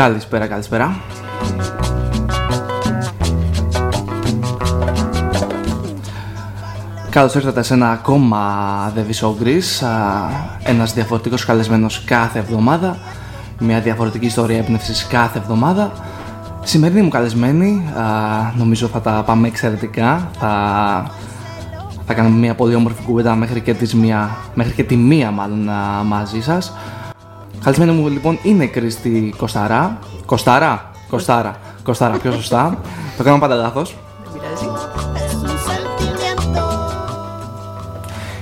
Καλησπέρα, καλησπέρα. Καλώς ήρθατε σε ένα ακόμα The Show Greece Ένας διαφορετικός καλεσμένος κάθε εβδομάδα Μια διαφορετική ιστορία έμπνευσης κάθε εβδομάδα Σημερινή μου καλεσμένη Νομίζω θα τα πάμε εξαιρετικά Θα, θα κάνουμε μια πολύ όμορφη κουβέντα μέχρι και, τις μία, μέχρι και τη μία μάλλον μαζί σας Καλεσμένη μου λοιπόν είναι η Κρίστη Κοσταρά Κοστάρα, Κοστάρα, Κοστάρα πιο σωστά Το κάνω πάντα λάθος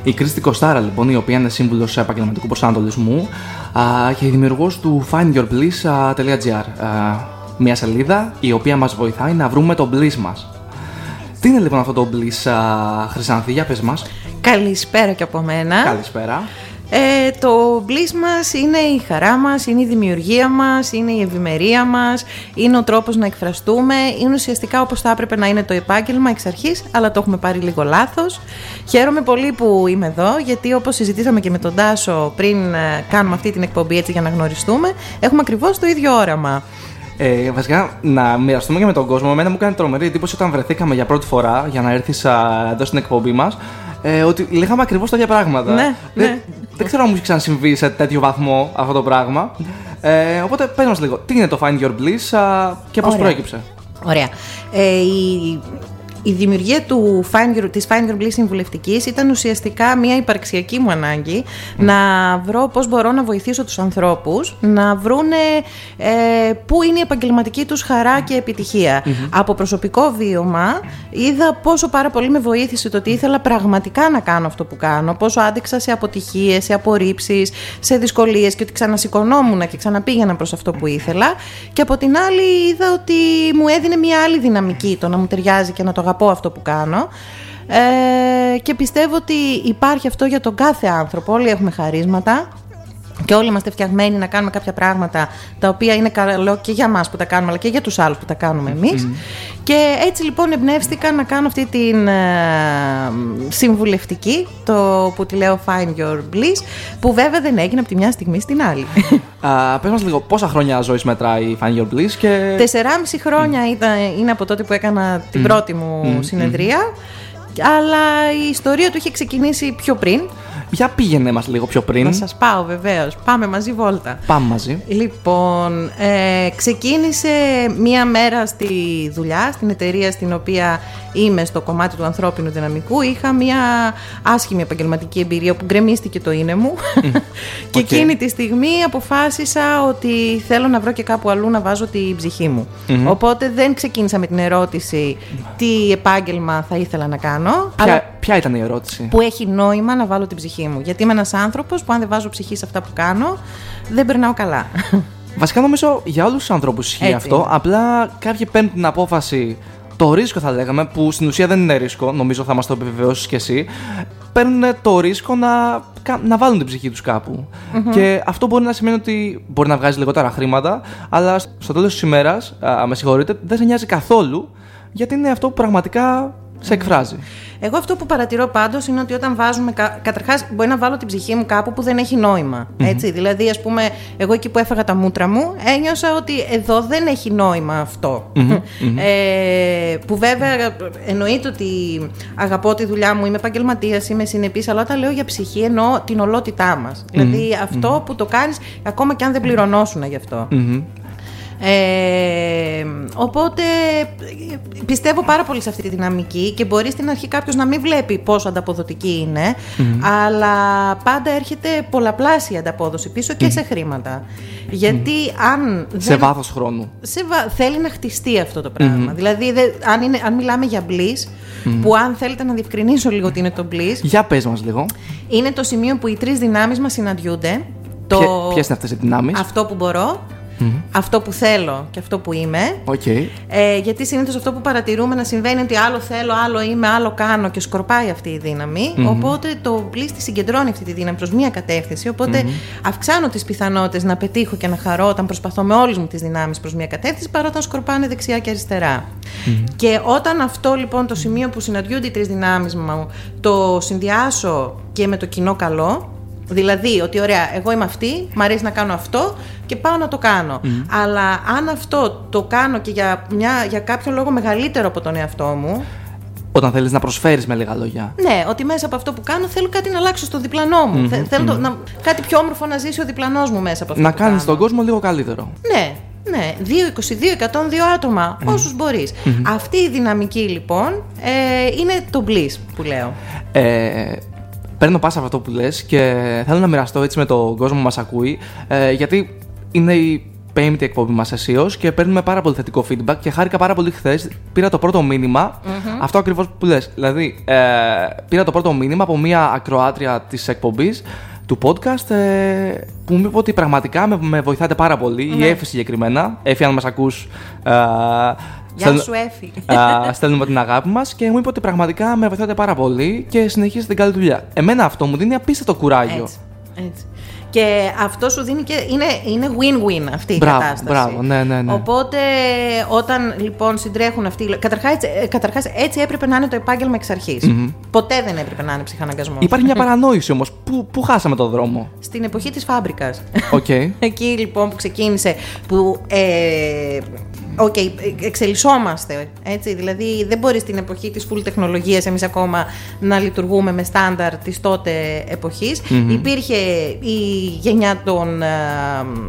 Η Κρίστη Κοστάρα, λοιπόν, η οποία είναι σύμβουλος επαγγελματικού προσανατολισμού και δημιουργός του findyourbliss.gr. Μια σελίδα η οποία μας βοηθάει να βρούμε το bliss μας. Τι είναι λοιπόν αυτό το bliss, Χρυσάνθη, για πες μας. Καλησπέρα και από μένα. Καλησπέρα. Ε, το bliss μας είναι η χαρά μας, είναι η δημιουργία μας, είναι η ευημερία μας, είναι ο τρόπος να εκφραστούμε, είναι ουσιαστικά όπως θα έπρεπε να είναι το επάγγελμα εξ αρχής, αλλά το έχουμε πάρει λίγο λάθος. Χαίρομαι πολύ που είμαι εδώ, γιατί όπως συζητήσαμε και με τον Τάσο πριν ε, κάνουμε αυτή την εκπομπή έτσι για να γνωριστούμε, έχουμε ακριβώς το ίδιο όραμα. Ε, βασικά, να μοιραστούμε και με τον κόσμο. Εμένα μου κάνει τρομερή εντύπωση όταν βρεθήκαμε για πρώτη φορά για να έρθεις εδώ στην εκπομπή μας ε, ότι λέγαμε ακριβώς τα ίδια πράγματα. Ναι, δεν, ναι. δεν ξέρω αν μου έχει ξανασυμβεί σε τέτοιο βαθμό αυτό το πράγμα. Ε, οπότε πες μας λίγο, τι είναι το Find Your Bliss α, και πώς προέκυψε; Ωραία. Ε, η η δημιουργία του Find της Find Your Bliss συμβουλευτικής ήταν ουσιαστικά μια υπαρξιακή μου ανάγκη να βρω πώς μπορώ να βοηθήσω τους ανθρώπους να βρούνε ε, πού είναι η επαγγελματική τους χαρά και επιτυχια Από προσωπικό βίωμα είδα πόσο πάρα πολύ με βοήθησε το ότι ήθελα πραγματικά να κάνω αυτό που κάνω, πόσο άντεξα σε αποτυχίες, σε απορρίψεις, σε δυσκολίες και ότι ξανασηκωνόμουν και ξαναπήγαινα προς αυτό που ήθελα. Και από την άλλη είδα ότι μου έδινε μια άλλη δυναμική το να μου ταιριάζει και να το αγαπώ αυτό που κάνω. Ε, και πιστεύω ότι υπάρχει αυτό για τον κάθε άνθρωπο. Όλοι έχουμε χαρίσματα και όλοι είμαστε φτιαγμένοι να κάνουμε κάποια πράγματα τα οποία είναι καλό και για μας που τα κάνουμε αλλά και για τους άλλους που τα κάνουμε εμείς. Και έτσι λοιπόν εμπνεύστηκα να κάνω αυτή την ε, συμβουλευτική το που τη λέω Find Your Bliss που βέβαια δεν έγινε από τη μια στιγμή στην άλλη. Α, Πες μας λίγο πόσα χρόνια ζωής μετράει Find Your Bliss και... Τεσσεράμιση χρόνια ήταν, είναι από τότε που έκανα την πρώτη μου συνεδρία. Αλλά η ιστορία του είχε ξεκινήσει πιο πριν για πήγαινε μας λίγο πιο πριν. Να σας πάω βεβαίως. Πάμε μαζί βόλτα. Πάμε μαζί. Λοιπόν, ε, ξεκίνησε μία μέρα στη δουλειά, στην εταιρεία στην οποία είμαι στο κομμάτι του ανθρώπινου δυναμικού. Είχα μία άσχημη επαγγελματική εμπειρία που γκρεμίστηκε το είναι μου. και εκείνη τη στιγμή αποφάσισα ότι θέλω να βρω και κάπου αλλού να βάζω την ψυχή μου. Οπότε δεν ξεκίνησα με την ερώτηση τι επάγγελμα θα ήθελα να κάνω. Ποια, ποια ήταν η ερώτηση; Που έχει νόημα να βάλω την ψυχή μου. Γιατί είμαι ένας άνθρωπος που αν δεν βάζω ψυχή σε αυτά που κάνω, δεν περνάω καλά. Βασικά νομίζω για όλους τους ανθρώπους ισχύει αυτό. Απλά κάποιοι παίρνουν την απόφαση το ρίσκο θα λέγαμε, που στην ουσία δεν είναι ρίσκο, νομίζω θα μας το επιβεβαιώσεις κι εσύ, παίρνουν το ρίσκο να, να βάλουν την ψυχή τους καπου Και αυτό μπορεί να σημαίνει ότι μπορεί να βγάζει λιγότερα χρήματα, αλλά στο τέλος της ημέρας, με συγχωρείτε, δεν σε νοιάζει καθόλου, γιατί είναι αυτό που πραγματικά σε εκφράζει. Εγώ αυτό που παρατηρώ πάντως είναι ότι όταν βάζουμε. Καταρχάς, μπορεί να βάλω την ψυχή μου κάπου που δεν έχει νόημα. Έτσι. Δηλαδή, ας πούμε, εγώ εκεί που έφαγα τα μούτρα μου, ένιωσα ότι εδώ δεν έχει νόημα Ε, που βέβαια εννοείται ότι αγαπώ τη δουλειά μου, είμαι επαγγελματίας, είμαι συνεπής, αλλά όταν λέω για ψυχή εννοώ την ολότητά μας. Δηλαδή, αυτό που το κάνεις ακόμα και αν δεν πληρωνόσουν γι' αυτό. Ε, οπότε πιστεύω πάρα πολύ σε αυτή τη δυναμική και μπορεί στην αρχή κάποιος να μην βλέπει πόσο ανταποδοτική είναι, αλλά πάντα έρχεται πολλαπλάσια ανταπόδοση πίσω και σε χρήματα. Γιατί αν. Σε βάθος χρόνου. Σε Θέλει να χτιστεί αυτό το πράγμα. Δηλαδή, αν, είναι, αν μιλάμε για bliss, που αν θέλετε να διευκρινίσω λίγο τι είναι το bliss. Για πες μας λίγο. Είναι το σημείο που οι τρεις δυνάμεις μας συναντιούνται. Το... Ποιες είναι αυτές οι δυνάμεις, Αυτό που μπορώ, αυτό που θέλω και αυτό που είμαι. Okay. Ε, γιατί συνήθως αυτό που παρατηρούμε να συμβαίνει ότι άλλο θέλω, άλλο είμαι, άλλο κάνω και σκορπάει αυτή η δύναμη. Οπότε το πλήστη συγκεντρώνει αυτή τη δύναμη προς μία κατεύθυνση. αυξάνω τις πιθανότητες να πετύχω και να χαρώ όταν προσπαθώ με όλες μου τις δυνάμεις προς μία κατεύθυνση παρά όταν σκορπάνε δεξιά και αριστερά. Και όταν αυτό λοιπόν το σημείο που συναντιούνται οι τρεις δυνάμεις μου το συνδυάσω και με το κοινό καλό, Δηλαδή, ότι ωραία, εγώ είμαι αυτή, μου αρέσει να κάνω αυτό και πάω να το κάνω. Αλλά αν αυτό το κάνω και για, μια, για κάποιον λόγο μεγαλύτερο από τον εαυτό μου, Όταν θέλεις να προσφέρεις με λίγα λόγια. ναι, ότι μέσα από αυτό που κάνω θέλω κάτι να αλλάξω στο διπλανό μου. Θε- θέλω το- να, κάτι πιο όμορφο να ζήσει ο διπλανός μου μέσα από αυτό Να που κάνει κάνω. τον κόσμο λίγο καλύτερο. Ναι, ναι. 2, 22, 102 άτομα, όσους μπορείς. Αυτή η δυναμική λοιπόν ε, είναι το bliss που λέω. Ε, παίρνω πάσα από αυτό που λες και θέλω να μοιραστώ έτσι με τον κόσμο που μας ακούει ε, γιατί είναι η πέμπτη εκπομπή μας αισίως και παίρνουμε πάρα πολύ θετικό feedback και χάρηκα πάρα πολύ χθες. Πήρα το πρώτο μήνυμα, αυτό ακριβώς που λες. Δηλαδή, ε, πήρα το πρώτο μήνυμα από μια ακροάτρια της εκπομπής του podcast ε, που μου είπε ότι πραγματικά με, με βοηθάτε πάρα πολύ, η Εφη συγκεκριμένα. Εφη, αν μας ακούς... Ε, Γεια στέλνω- σου Έφη. Α, στέλνουμε την αγάπη μας και μου είπε ότι πραγματικά με βοηθάτε πάρα πολύ και συνεχίζετε την καλή δουλειά. Εμένα αυτό μου δίνει απίστευτο κουράγιο. Έτσι, έτσι. Και αυτό σου δίνει και. Είναι, είναι win-win αυτή η Μπράβο, κατάσταση. μπράβο, ναι, ναι, ναι. Οπότε, όταν λοιπόν συντρέχουν αυτοί. Καταρχάς, έτσι- ε, καταρχάς, έτσι έπρεπε να είναι το επάγγελμα εξ αρχης Ποτέ δεν έπρεπε να είναι ψυχαναγκασμός. Υπάρχει μια παρανόηση όμως. Πού, πού χάσαμε το δρόμο; Στην εποχή της φάμπρικας. Οκ. Εκεί λοιπόν που ξεκίνησε, που ε, οκ, εξελισσόμαστε, έτσι, δηλαδή δεν μπορεί στην εποχή της full τεχνολογίας εμείς ακόμα να λειτουργούμε με στάνταρ της τότε εποχής. Υπήρχε η γενιά των ε,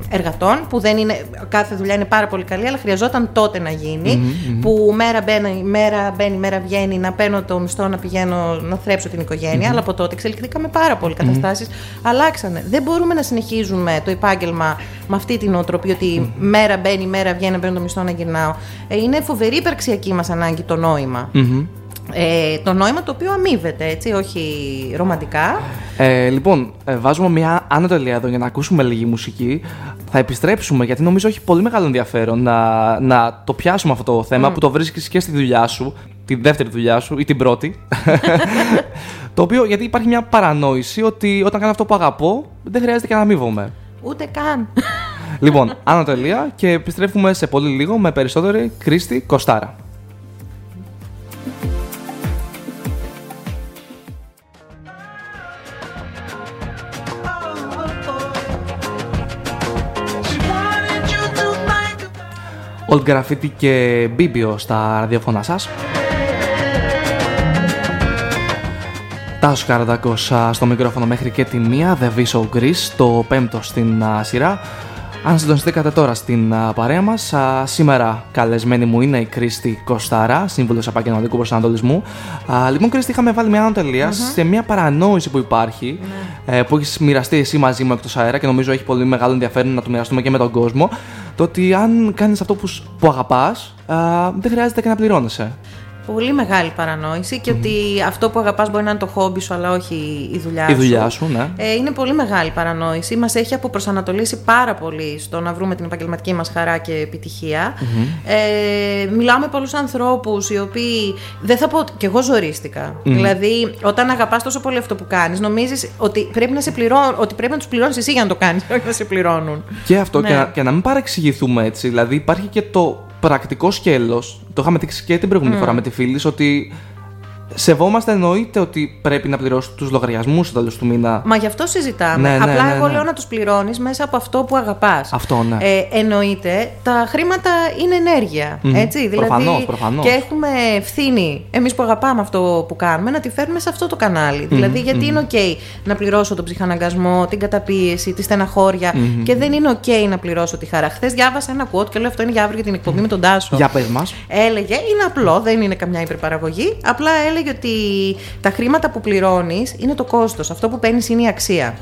εργατών που δεν είναι, κάθε δουλειά είναι πάρα πολύ καλή αλλά χρειαζόταν τότε να γινει που μέρα μπαίνει, μέρα μπαίνει, μέρα βγαίνει να παίρνω το μισθό να πηγαίνω να θρέψω την οικογένεια. Αλλά από τότε εξελιχθήκαμε πάρα πολύ καταστάσεις αλλάξανε. Δεν μπορούμε να συνεχίζουμε το επάγγελμα με αυτή την οτροπία ότι μέρα μπαίνει, μέρα βγαίνει να παίρνω το μισθό να γυρνάω. Ε, είναι φοβερή υπαρξιακή μας ανάγκη το νοημα Ε, το νόημα το οποίο αμείβεται, έτσι, όχι ρομαντικά. Ε, λοιπόν, ε, βάζουμε μια άνω τελεία εδώ για να ακούσουμε λίγη μουσική. Θα επιστρέψουμε γιατί νομίζω έχει πολύ μεγάλο ενδιαφέρον να, να το πιάσουμε αυτό το θέμα που το βρίσκεις και στη δουλειά σου, τη δεύτερη δουλειά σου ή την πρώτη. το οποίο γιατί υπάρχει μια παρανόηση ότι όταν κάνω αυτό που αγαπώ δεν χρειάζεται και να αμείβομαι. Ούτε καν. Λοιπόν, άνω τελεία και επιστρέφουμε σε πολύ λίγο με περισσότερη Κρίστη Κοστάρα. Old Graffiti και Bibio στα ραδιοφώνα σας. Τάσος Καραντάκος α, στο μικρόφωνο μέχρι και τη μία, The Viso Greece, το πέμπτο στην α, σειρά. Αν συντονιστήκατε τώρα στην α, παρέα μας, α, σήμερα καλεσμένη μου είναι η Κρίστη Κοστάρα, σύμβουλος επαγγελματικού προσανατολισμού. Α, λοιπόν, Κρίστη, είχαμε βάλει μια άνω τελεία σε μια παρανόηση που υπάρχει, ε, που έχεις μοιραστεί εσύ μαζί μου εκτός αέρα και νομίζω έχει πολύ μεγάλο ενδιαφέρον να το μοιραστούμε και με τον κόσμο. Το ότι αν κάνεις αυτό που, σ- που αγαπάς, α, δεν χρειάζεται και να πληρώνεσαι. Πολύ μεγάλη παρανόηση και ότι αυτό που αγαπάς μπορεί να είναι το χόμπι σου, αλλά όχι η δουλειά Η σου. δουλειά σου, ναι. Ε, είναι πολύ μεγάλη παρανόηση. Μας έχει αποπροσανατολίσει πάρα πολύ στο να βρούμε την επαγγελματική μας χαρά και επιτυχια Ε, μιλάω με πολλούς ανθρώπους οι οποίοι, δεν θα πω ότι και εγώ ζορίστηκα. Δηλαδή, όταν αγαπάς τόσο πολύ αυτό που κάνεις, νομίζεις ότι πρέπει να, σε πληρώ, ότι πρέπει να τους πληρώνεις εσύ για να το κάνεις, όχι να σε πληρώνουν. Και αυτό, Ναι. και, να, και να μην παρεξηγηθούμε έτσι. Δηλαδή, υπάρχει και το πρακτικό σκέλος. Το είχαμε δείξει και την προηγούμενη φορά με τη φίλη, ότι σεβόμαστε εννοείται ότι πρέπει να πληρώσει τους λογαριασμούς στο τέλος του μήνα. Μα γι' αυτό συζητάμε. Ναι, ναι, Απλά ναι, εγώ ναι. λέω να τους πληρώνεις μέσα από αυτό που αγαπάς. Αυτό, ναι. Ε, εννοείται, τα χρήματα είναι ενέργεια. Μμμ. Έτσι, δηλαδή, Προφανώς, προφανώς. Και έχουμε ευθύνη, εμείς που αγαπάμε αυτό που κάνουμε, να τη φέρουμε σε αυτό το κανάλι. Δηλαδή, γιατί είναι OK να πληρώσω τον ψυχαναγκασμό, την καταπίεση, τη στεναχώρια και δεν είναι OK να πληρώσω τη χαρά. Χθες διάβασα ένα quote και λέω αυτό είναι για αύριο για την εκπομπή με τον Τάσο. Για πες μας. Έλεγε, είναι απλό, δεν είναι καμιά υπερπαραγωγή. Απλά έλεγε ότι τα χρήματα που πληρώνεις είναι το κόστος. Αυτό που παίρνεις είναι η αξία.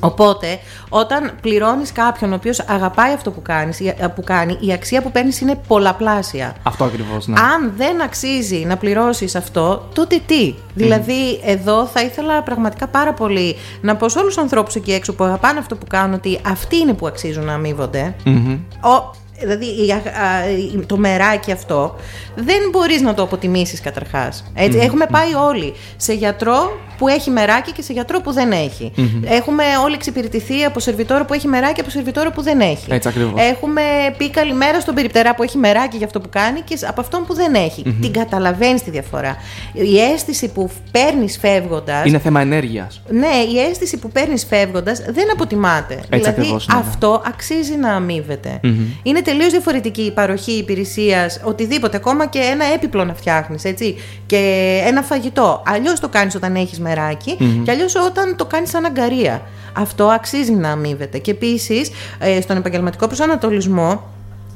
Οπότε, όταν πληρώνεις κάποιον ο οποίος αγαπάει αυτό που, κάνεις, η- που κάνει, η αξία που παίρνεις είναι πολλαπλάσια. Αυτό ακριβώς, ναι. Αν δεν αξίζει να πληρώσεις αυτό, τότε τι; Δηλαδή, εδώ θα ήθελα πραγματικά πάρα πολύ να πω σε όλους τους ανθρώπους εκεί έξω που αγαπάνε αυτό που κάνουν ότι αυτοί είναι που αξίζουν να αμείβονται. Μμμ. Ο, δηλαδή η α- α, η- το μεράκι αυτό δεν μπορείς να το αποτιμήσεις καταρχάς. Έτσι, Έχουμε πάει όλοι σε γιατρό που έχει μεράκι και σε γιατρό που δεν εχει Έχουμε όλοι εξυπηρετηθεί από σερβιτόρο που έχει μεράκι από σερβιτόρο που δεν έχει. Έτσι ακριβώς. Έχουμε πει καλημέρα στον περιπτερά που έχει μεράκι για αυτό που κάνει και από αυτόν που δεν έχει. Την καταλαβαίνεις τη διαφορά. Η αίσθηση που παίρνεις φεύγοντα. Είναι θέμα ενέργειας. Ναι, η αίσθηση που παίρνεις φεύγοντας δεν αποτιμάται. δηλαδή ακριβώς, ναι, ναι. αυτό αξίζει να αμοιβεται Είναι τελείως διαφορετική η παροχή υπηρεσίας, οτιδήποτε, ακόμα και ένα έπιπλο να φτιάχνεις, έτσι. Και ένα φαγητό. Αλλιώς το κάνεις όταν έχεις μεράκι, και αλλιώς όταν το κάνεις σαν αγκαρία. Αυτό αξίζει να αμοιβεται Και επίσης, ε, στον επαγγελματικό προσανατολισμό,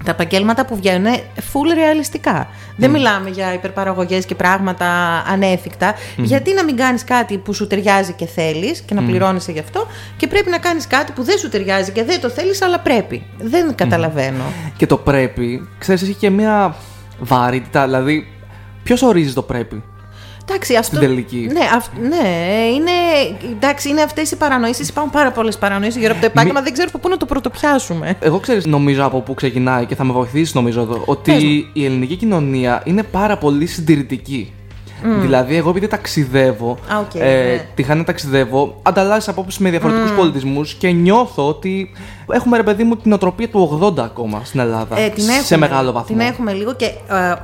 τα επαγγέλματα που βγαίνουν είναι full ρεαλιστικά. Δεν μιλάμε για υπερπαραγωγές και πράγματα ανέφικτα. Γιατί να μην κάνεις κάτι που σου ταιριάζει και θέλεις και να πληρώνεσαι γι' αυτό και πρέπει να κάνεις κάτι που δεν σου ταιριάζει και δεν το θέλεις αλλά πρέπει. Δεν καταλαβαίνω. Και το πρέπει, ξέρεις, έχει και μια βαρύτητα. Δηλαδή, ποιος ορίζεις το πρέπει; Εντάξει, αυτό. Στην τελική. Ναι, αυ... ναι είναι, εντάξει, είναι αυτές οι παρανοήσεις. Υπάρχουν πάρα πολλές παρανοήσεις γύρω από το επάγγελμα. Δεν ξέρω από πού να το πρωτοπιάσουμε. Εγώ ξέρεις, νομίζω από πού ξεκινάει και θα με βοηθήσεις, νομίζω εδώ, ότι η ελληνική κοινωνία είναι πάρα πολύ συντηρητική. Δηλαδή, εγώ επειδή ταξιδεύω, Α, οκ, ε, ναι. τυχαία να ταξιδεύω, ανταλλάσσεις απόψεις με διαφορετικούς πολιτισμούς και νιώθω ότι έχουμε ρε παιδί μου τη νοοτροπία του 80 ακόμα στην Ελλάδα. Ε, την έχουμε, σε μεγάλο βαθμό. Την έχουμε λίγο και ε,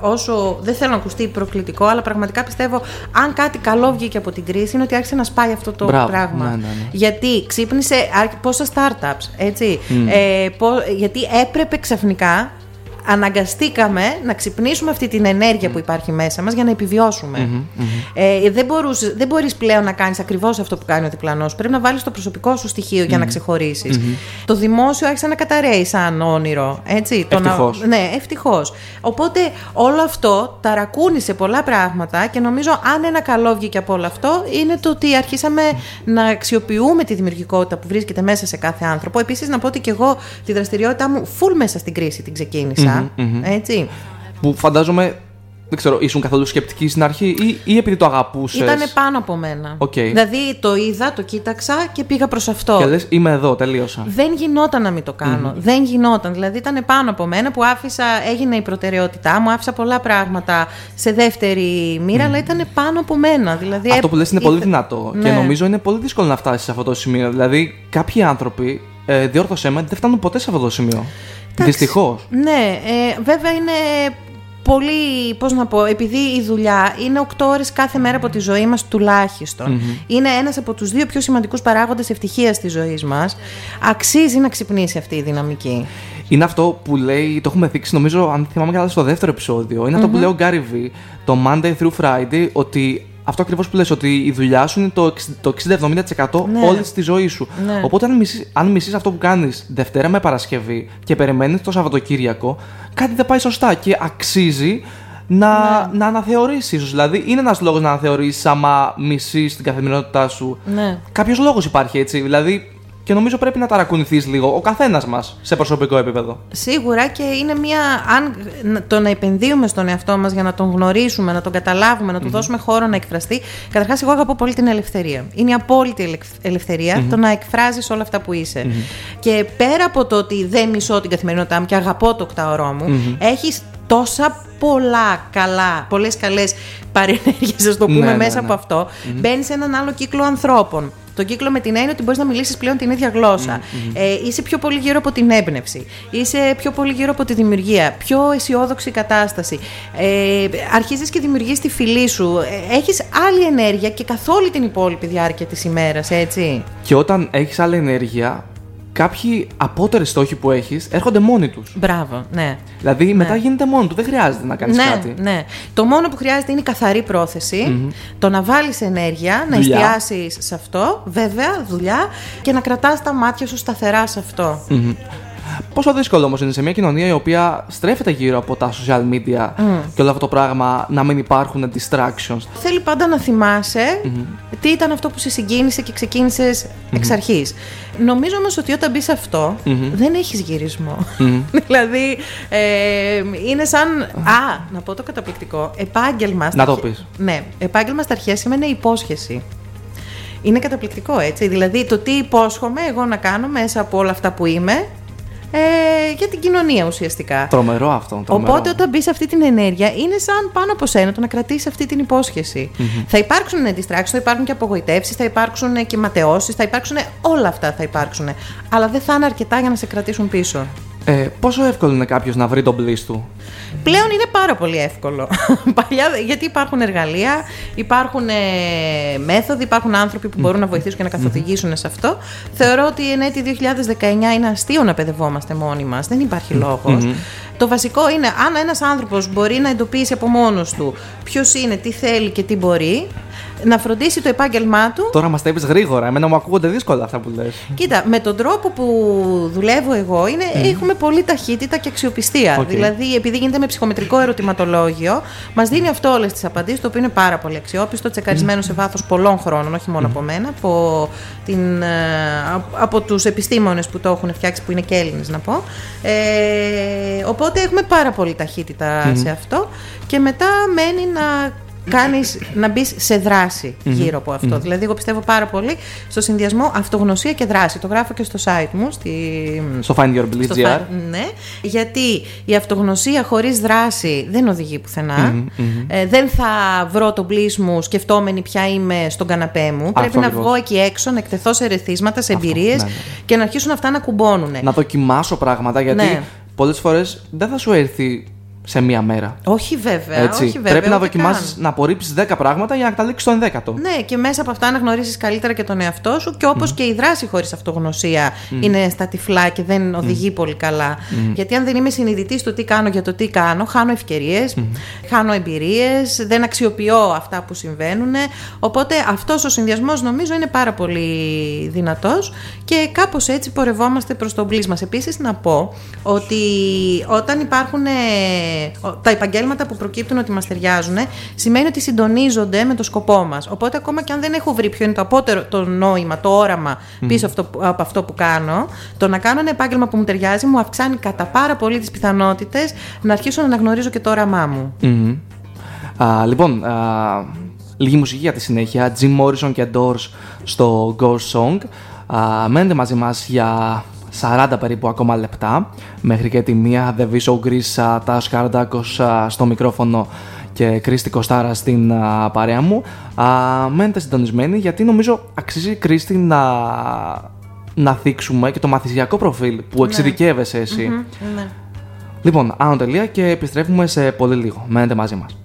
όσο δεν θέλω να ακουστεί προκλητικό, αλλά πραγματικά πιστεύω αν κάτι καλό βγήκε από την κρίση είναι ότι άρχισε να σπάει αυτό το Μπράβο, πράγμα. ναι, ναι, ναι. Γιατί ξύπνησε άρχι- πόσα startups, έτσι. Ε, πο- γιατί έπρεπε ξαφνικά αναγκαστήκαμε να ξυπνήσουμε αυτή την ενέργεια που υπάρχει μέσα μας για να επιβιωσουμε Ε, δεν, μπορούς, δεν μπορείς πλέον να κάνεις ακριβώς αυτό που κάνει ο διπλανός σου. Πρέπει να βάλεις το προσωπικό σου στοιχείο για να ξεχωρισεις Το δημόσιο άρχισε να καταραίει σαν όνειρο. Έτσι, το να- Ευτυχώς. ναι, ευτυχώς. Οπότε όλο αυτό ταρακούνησε πολλά πράγματα και νομίζω αν ένα καλό βγήκε από όλο αυτό είναι το ότι αρχίσαμε να αξιοποιούμε τη δημιουργικότητα που βρίσκεται μέσα σε κάθε άνθρωπο. Επίσης, να πω ότι και εγώ τη δραστηριότητά μου full μέσα στην κρίση την ξεκίνησα. Έτσι. Που φαντάζομαι, δεν ξέρω, ήσουν καθόλου σκεπτική στην αρχή ή, ή επειδή το αγαπούσες; Ήταν πάνω από μένα. Οκ. Δηλαδή το είδα, το κοίταξα και πήγα προς αυτό. Και λες, είμαι εδώ, τελείωσα. Δεν γινόταν να μην το κανω Δεν γινόταν. Δηλαδή ήταν πάνω από μένα που άφησα, έγινε η προτεραιότητά μου, άφησα πολλά πράγματα σε δεύτερη μοίρα, αλλά ήταν πάνω από μένα. Δηλαδή, Αυτό που λες είναι πολύ ήθε- δυνατό και Ναι. νομίζω είναι πολύ δύσκολο να φτάσεις σε αυτό το σημείο. Δηλαδή, κάποιοι άνθρωποι, ε, διόρθωσέ με, δεν φτάνουν ποτέ σε αυτό το σημείο. Δυστυχώς. Ναι, ε, βέβαια είναι πολύ, πώς να πω, επειδή η δουλειά είναι 8 ώρες κάθε μέρα από τη ζωή μας τουλάχιστον. Είναι ένας από τους δύο πιο σημαντικούς παράγοντες ευτυχίας της ζωής μας. Αξίζει να ξυπνήσει αυτή η δυναμική. Είναι αυτό που λέει, το έχουμε δείξει νομίζω, αν θυμάμαι καλά, στο δεύτερο επεισόδιο. Είναι αυτό που λέει ο Gary V, το Monday through Friday, ότι αυτό ακριβώς που λες, ότι η δουλειά σου είναι το 60 το 60-70% Ναι. όλης της ζωής σου. Ναι. Οπότε, αν μισείς, αν μισείς αυτό που κάνεις Δευτέρα με Παρασκευή και περιμένεις το Σαββατοκύριακο, κάτι δεν πάει σωστά και αξίζει να, Ναι. να αναθεωρήσεις ίσως. Δηλαδή, είναι ένας λόγος να αναθεωρήσεις άμα μισείς την καθημερινότητά σου. Ναι. Κάποιος λόγος υπάρχει έτσι. Δηλαδή, και νομίζω πρέπει να ταρακουνηθείς λίγο ο καθένας μας σε προσωπικό επίπεδο. Σίγουρα και είναι μια. Αν το να επενδύουμε στον εαυτό μας για να τον γνωρίσουμε, να τον καταλάβουμε, να του δώσουμε χώρο να εκφραστεί. Καταρχάς, εγώ αγαπώ πολύ την ελευθερία. Είναι η απόλυτη ελευ- ελευθερία το να εκφράζεις όλα αυτά που είσαι. Και πέρα από το ότι δεν μισώ την καθημερινότητά μου και αγαπώ το οκτάωρό μου, έχεις τόσα πολλά καλά, πολλές καλές παρενέργειες, ας το πούμε, Ναι, ναι, μέσα ναι. από αυτό. Μπαίνει σε έναν άλλο κύκλο ανθρώπων. Το κύκλο με την έννοια ότι μπορείς να μιλήσεις πλέον την ίδια γλώσσα. Ε, είσαι πιο πολύ γύρω από την έμπνευση. Είσαι πιο πολύ γύρω από τη δημιουργία. Πιο αισιόδοξη κατάσταση. Ε, Αρχίζεις και δημιουργείς τη φυλή σου. Ε, Έχεις άλλη ενέργεια και καθ' όλη την υπόλοιπη διάρκεια της ημέρας, έτσι. Και όταν έχεις άλλη ενέργεια, κάποιοι απότεροι στόχοι που έχεις έρχονται μόνοι τους. Μπράβο, ναι. Δηλαδή, μετά γίνεται μόνο του. Δεν χρειάζεται να κάνεις ναι, κάτι. ναι. Το μόνο που χρειάζεται είναι η καθαρή πρόθεση, το να βάλεις ενέργεια, να Δουλειά. εστιάσεις σε αυτό, βέβαια, δουλειά, και να κρατάς τα μάτια σου σταθερά σε αυτό. Πόσο δύσκολο όμως είναι σε μια κοινωνία η οποία στρέφεται γύρω από τα social media και όλο αυτό το πράγμα να μην υπάρχουν distractions. Θέλει πάντα να θυμασαι τι ήταν αυτό που σε συγκίνησε και ξεκίνησες εξ αρχής. Νομίζω όμως ότι όταν μπεις σε αυτό, δεν έχεις γυρισμό. δηλαδή, ε, είναι σαν... Α, να πω το καταπληκτικό. Επάγγελμα... στα Να το αρχέ- πεις. Ναι, επάγγελμα στα αρχαία σημαίνει υπόσχεση. Είναι καταπληκτικό, έτσι. Δηλαδή, το τι υπόσχομαι εγώ να κάνω μέσα από όλα αυτά που είμαι ε, για την κοινωνία ουσιαστικά. Τρομερό αυτό. Τρομερό. Οπότε όταν μπεις σε αυτή την ενέργεια, είναι σαν πάνω από σένα το να κρατήσεις αυτή την υπόσχεση. Θα υπάρξουν distractions, θα υπάρχουν και απογοητεύσεις, θα υπάρξουν και ματαιώσεις, θα υπάρξουν. Όλα αυτά θα υπάρξουν. Αλλά δεν θα είναι αρκετά για να σε κρατήσουν πίσω. Ε, πόσο εύκολο είναι κάποιος να βρει τον bliss του. Πλέον είναι πάρα πολύ εύκολο. Παλιά, γιατί υπάρχουν εργαλεία, υπάρχουν ε, μέθοδοι, υπάρχουν άνθρωποι που μπορούν να βοηθήσουν και να καθοδηγήσουν σε αυτό. Θεωρώ ότι εν έτη 2019 είναι αστείο να παιδευόμαστε μόνοι μας. Δεν υπάρχει λόγος. Το βασικό είναι αν ένας άνθρωπος μπορεί να εντοπίσει από μόνος του ποιος είναι, τι θέλει και τι μπορεί, να φροντίσει το επάγγελμά του. Τώρα μας τα είπες γρήγορα. Εμένα μου ακούγονται δύσκολα αυτά που λες. Κοίτα, με τον τρόπο που δουλεύω εγώ είναι, έχουμε πολύ ταχύτητα και αξιοπιστία. Οκ. Δηλαδή, επειδή γίνεται με ψυχομετρικό ερωτηματολόγιο, μας δίνει αυτό όλες τις απαντήσεις, το οποίο είναι πάρα πολύ αξιόπιστο, τσεκαρισμένο σε βάθος πολλών χρόνων, όχι μόνο από μένα, από, την, ε, από- από τους επιστήμονες που το έχουν φτιάξει, που είναι και Έλληνες να πω. Ε, οπότε έχουμε πάρα πολύ ταχύτητα σε αυτό. Και μετά μένει να κάνεις, να μπεις σε δράση γύρω από αυτό. Δηλαδή, εγώ πιστεύω πάρα πολύ στο συνδυασμό αυτογνωσία και δράση. Το γράφω και στο site μου, στη, Στο Find Your Bliss στο GR. φα- Ναι, γιατί η αυτογνωσία χωρίς δράση δεν οδηγεί πουθενά. Ε, δεν θα βρω τον bliss μου σκεφτόμενη ποια είμαι στον καναπέ μου. Πρέπει να ακριβώς. βγω εκεί έξω, να εκτεθώ σε ερεθίσματα, σε Αυτό, εμπειρίες ναι, ναι. και να αρχίσουν αυτά να κουμπώνουν. Να δοκιμάσω πράγματα γιατί Ναι. πολλές φορές δεν θα σου έρθει σε μία μέρα. Όχι βέβαια. Έτσι. Όχι βέβαια Πρέπει να ούτε δοκιμάσεις καν. να απορρίψεις 10 πράγματα για να καταλήξεις στο ενδέκατο. Ναι, και μέσα από αυτά να γνωρίσει καλύτερα και τον εαυτό σου και όπως και η δράση χωρίς αυτογνωσία είναι στα τυφλά και δεν οδηγεί πολύ καλά. Γιατί αν δεν είμαι συνειδητής στο τι κάνω για το τι κάνω, χάνω ευκαιρίες, χάνω εμπειρίες, δεν αξιοποιώ αυτά που συμβαίνουν. Οπότε αυτός ο συνδυασμός νομίζω είναι πάρα πολύ δυνατός και κάπως έτσι πορευόμαστε προς τον πλήσμα. Επίσης, να πω ότι όταν υπάρχουν ε, ο- τα επαγγέλματα που προκύπτουν ότι μας ταιριάζουν, σημαίνει ότι συντονίζονται με το σκοπό μας. Οπότε, ακόμα και αν δεν έχω βρει ποιο είναι το απότερο το νόημα, το όραμα πίσω αυτό, που- από αυτό που κάνω, το να κάνω ένα επάγγελμα που μου ταιριάζει μου αυξάνει κατά πάρα πολύ τις πιθανότητες να αρχίσω να αναγνωρίζω και το όραμά μου. Μμμ. Α, λοιπόν, α, λίγη μουσική για τη συνέχεια. Jim Morrison και Doors στο Ghost Song. Α, μένετε μαζί μας για 40 περίπου ακόμα λεπτά μέχρι και τη μία The Viso Greece, α, Τάς Καρντάκος α, στο μικρόφωνο και Κρίστη Κοστάρα στην α, παρέα μου. Α, μένετε συντονισμένοι γιατί νομίζω αξίζει Κρίστη να, να θίξουμε και το μαθησιακό προφίλ που εξειδικεύεσαι εσύ. Ναι. Λοιπόν, άνω τελεία και επιστρέφουμε σε πολύ λίγο. Μένετε μαζί μας.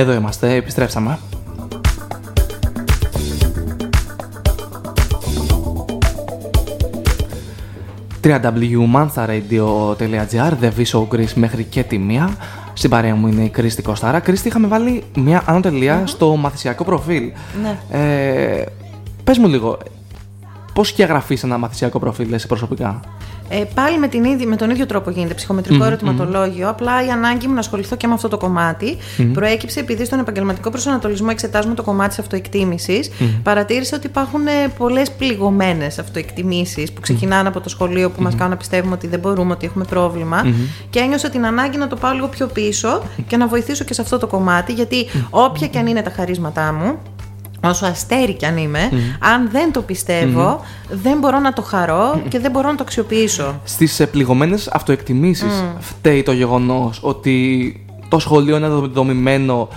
Εδώ είμαστε, επιστρέψαμε. www.mantharadio.gr The Viso Greece μέχρι και τη μία. Στην παρέα μου είναι η Κρίστη Κοστάρα. Κρίστη, είχαμε βάλει μια άνω τελεία στο μαθησιακό προφίλ. Ναι. Ε, πες μου λίγο, πώς σκιαγραφείς ένα μαθησιακό προφίλ εσύ προσωπικά; Ε, πάλι με, την ίδια, με τον ίδιο τρόπο γίνεται ψυχομετρικό ερωτηματολόγιο. Απλά η ανάγκη μου να ασχοληθώ και με αυτό το κομματι προέκυψε επειδή στον επαγγελματικό προσανατολισμό εξετάζουμε το κομμάτι της αυτοεκτίμησης. Παρατήρησα ότι υπάρχουν πολλές πληγωμένες αυτοεκτιμήσεις που ξεκινάνε από το σχολείο που μας κάνουν να πιστεύουμε ότι δεν μπορούμε, ότι έχουμε πρόβλημα. Και ένιωσα την ανάγκη να το πάω λίγο πιο πίσω και να βοηθήσω και σε αυτό το κομμάτι, γιατί όποια και αν είναι τα χαρίσματά μου, όσο αστέρι κι αν είμαι, αν δεν το πιστευω δεν μπορώ να το χαρώ και δεν μπορώ να το αξιοποιήσω. Στις ε, πληγωμένες αυτοεκτιμήσεις φταίει το γεγονός ότι το σχολείο είναι δομημένο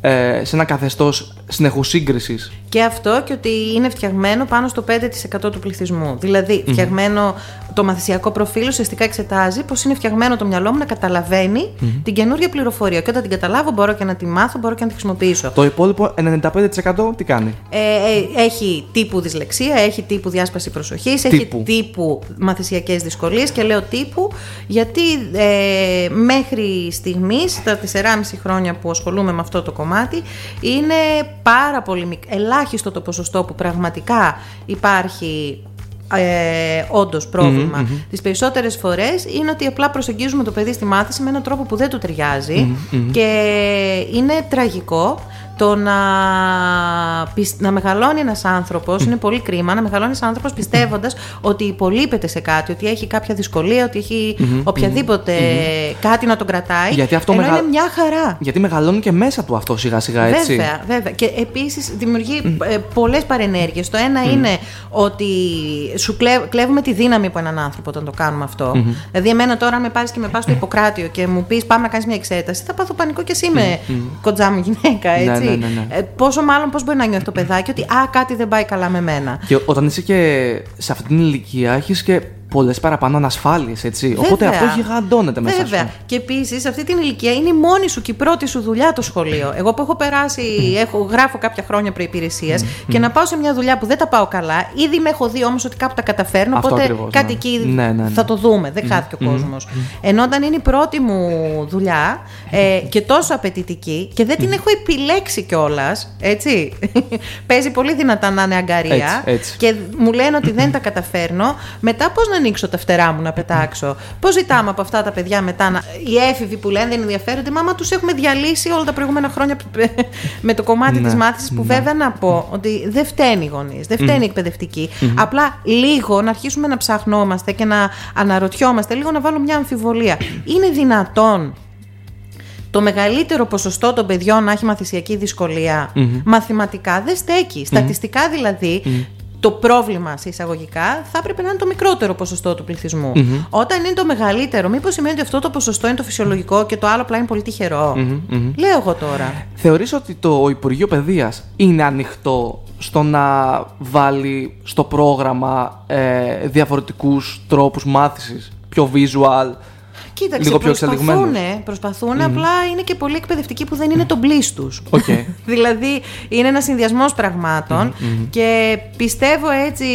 ε, σε ένα καθεστώς συνεχούς σύγκρισης. Και αυτό και ότι είναι φτιαγμένο πάνω στο 5% του πληθυσμού. Δηλαδή, φτιαγμένο το μαθησιακό προφίλ ουσιαστικά εξετάζει πώς είναι φτιαγμένο το μυαλό μου να καταλαβαίνει την καινούργια πληροφορία. Και όταν την καταλάβω, μπορώ και να τη μάθω, μπορώ και να τη χρησιμοποιήσω. Το υπόλοιπο 95% τι κάνει; Ε, ε, έχει τύπου δυσλεξία, έχει τύπου διάσπαση προσοχής, έχει Τύπου. τύπου μαθησιακές δυσκολίες και λέω τύπου γιατί ε, μέχρι στιγμής, τα 4,5 χρόνια που ασχολούμαι με αυτό το κομμάτι, είναι πάρα πολύ μικ... ελάχιστο το ποσοστό που πραγματικά υπάρχει ε, όντως πρόβλημα. Τις περισσότερες φορές είναι ότι απλά προσεγγίζουμε το παιδί στη μάθηση με έναν τρόπο που δεν του ταιριάζει και είναι τραγικό το να, πισ- να μεγαλώνει ένας άνθρωπος, είναι πολύ κρίμα, να μεγαλώνει ένας άνθρωπος πιστεύοντας ότι υπολείπεται σε κάτι, ότι έχει κάποια δυσκολία, ότι έχει οποιαδήποτε κάτι να τον κρατάει, Γιατί αυτό ενώ μεγα- είναι μια χαρά. Γιατί μεγαλώνει και μέσα του αυτό σιγά σιγά έτσι. Βέβαια, βέβαια. Και επίσης δημιουργεί ε, πολλές παρενέργειες. Το ένα είναι ότι σου κλέ- κλέβουμε τη δύναμη από έναν άνθρωπο όταν το κάνουμε αυτό. Δηλαδή, εμένα τώρα, αν με πάρεις και με πας στο Ιπποκράτιο και μου πεις πάμε να κάνεις μια εξέταση, θα πάθω πανικό και εσύ είμαι κοντζά μου γυναίκα, Ναι, έτσι. Ναι, ναι, ναι. Ε, πόσο μάλλον πώς μπορεί να νιώθει το παιδάκι ότι α, κάτι δεν πάει καλά με μένα. Και όταν είσαι και σε αυτή την ηλικία, έχεις και πολλές παραπάνω ανασφάλειες, έτσι. Οπότε Βέβαια. αυτό γιγαντώνεται μέσα Βέβαια. σου. Και επίσης σε αυτή την ηλικία είναι η μόνη σου και η πρώτη σου δουλειά το σχολείο. Εγώ που έχω περάσει, έχω, γράφω κάποια χρόνια προπηρεσία και να πάω σε μια δουλειά που δεν τα πάω καλά, ήδη με έχω δει όμως ότι κάπου τα καταφέρνω. Αυτό οπότε ακριβώς, κάτι ναι. εκεί Ναι, ναι, ναι. θα το δούμε. Δεν χάθηκε ο κόσμος. Ενώ όταν είναι η πρώτη μου δουλειά ε, και τόσο απαιτητική και δεν την έχω επιλέξει κιόλας, έτσι. Παίζει πολύ δυνατά να είναι αγκαρία. Έτσι, έτσι. Και μου λένε ότι δεν τα καταφέρνω. Μετά πώς να ανοίξω τα φτερά μου να πετάξω. Πώς ζητάμε από αυτά τα παιδιά μετά να. Οι έφηβοι που λένε δεν ενδιαφέρονται, μάμα τους έχουμε διαλύσει όλα τα προηγούμενα χρόνια με το κομμάτι Ναι, της μάθησης. Που βέβαια να πω ότι δεν φταίνει οι γονείς, δεν φταίνει οι εκπαιδευτικοί. Απλά λίγο να αρχίσουμε να ψαχνόμαστε και να αναρωτιόμαστε, λίγο να βάλουμε μια αμφιβολία. Είναι δυνατόν το μεγαλύτερο ποσοστό των παιδιών να έχει μαθησιακή δυσκολία μαθηματικά; Δεν στέκει. Στατιστικά δηλαδή, το πρόβλημα σε εισαγωγικά θα έπρεπε να είναι το μικρότερο ποσοστό του πληθυσμού. Όταν είναι το μεγαλύτερο, μήπως σημαίνει ότι αυτό το ποσοστό είναι το φυσιολογικό και το άλλο απλά είναι πολύ τυχερό; Λέω εγώ τώρα. Θεωρείς ότι το Υπουργείο Παιδείας είναι ανοιχτό στο να βάλει στο πρόγραμμα ε, διαφορετικούς τρόπους μάθησης, πιο visual, Κοίταξε, λίγο πιο προσπαθούν, εξελιγμένους. προσπαθούν απλά είναι και πολλοί εκπαιδευτικοί που δεν είναι το μπλή τους. Οκ. δηλαδή είναι ένας συνδυασμός πραγμάτων και πιστεύω έτσι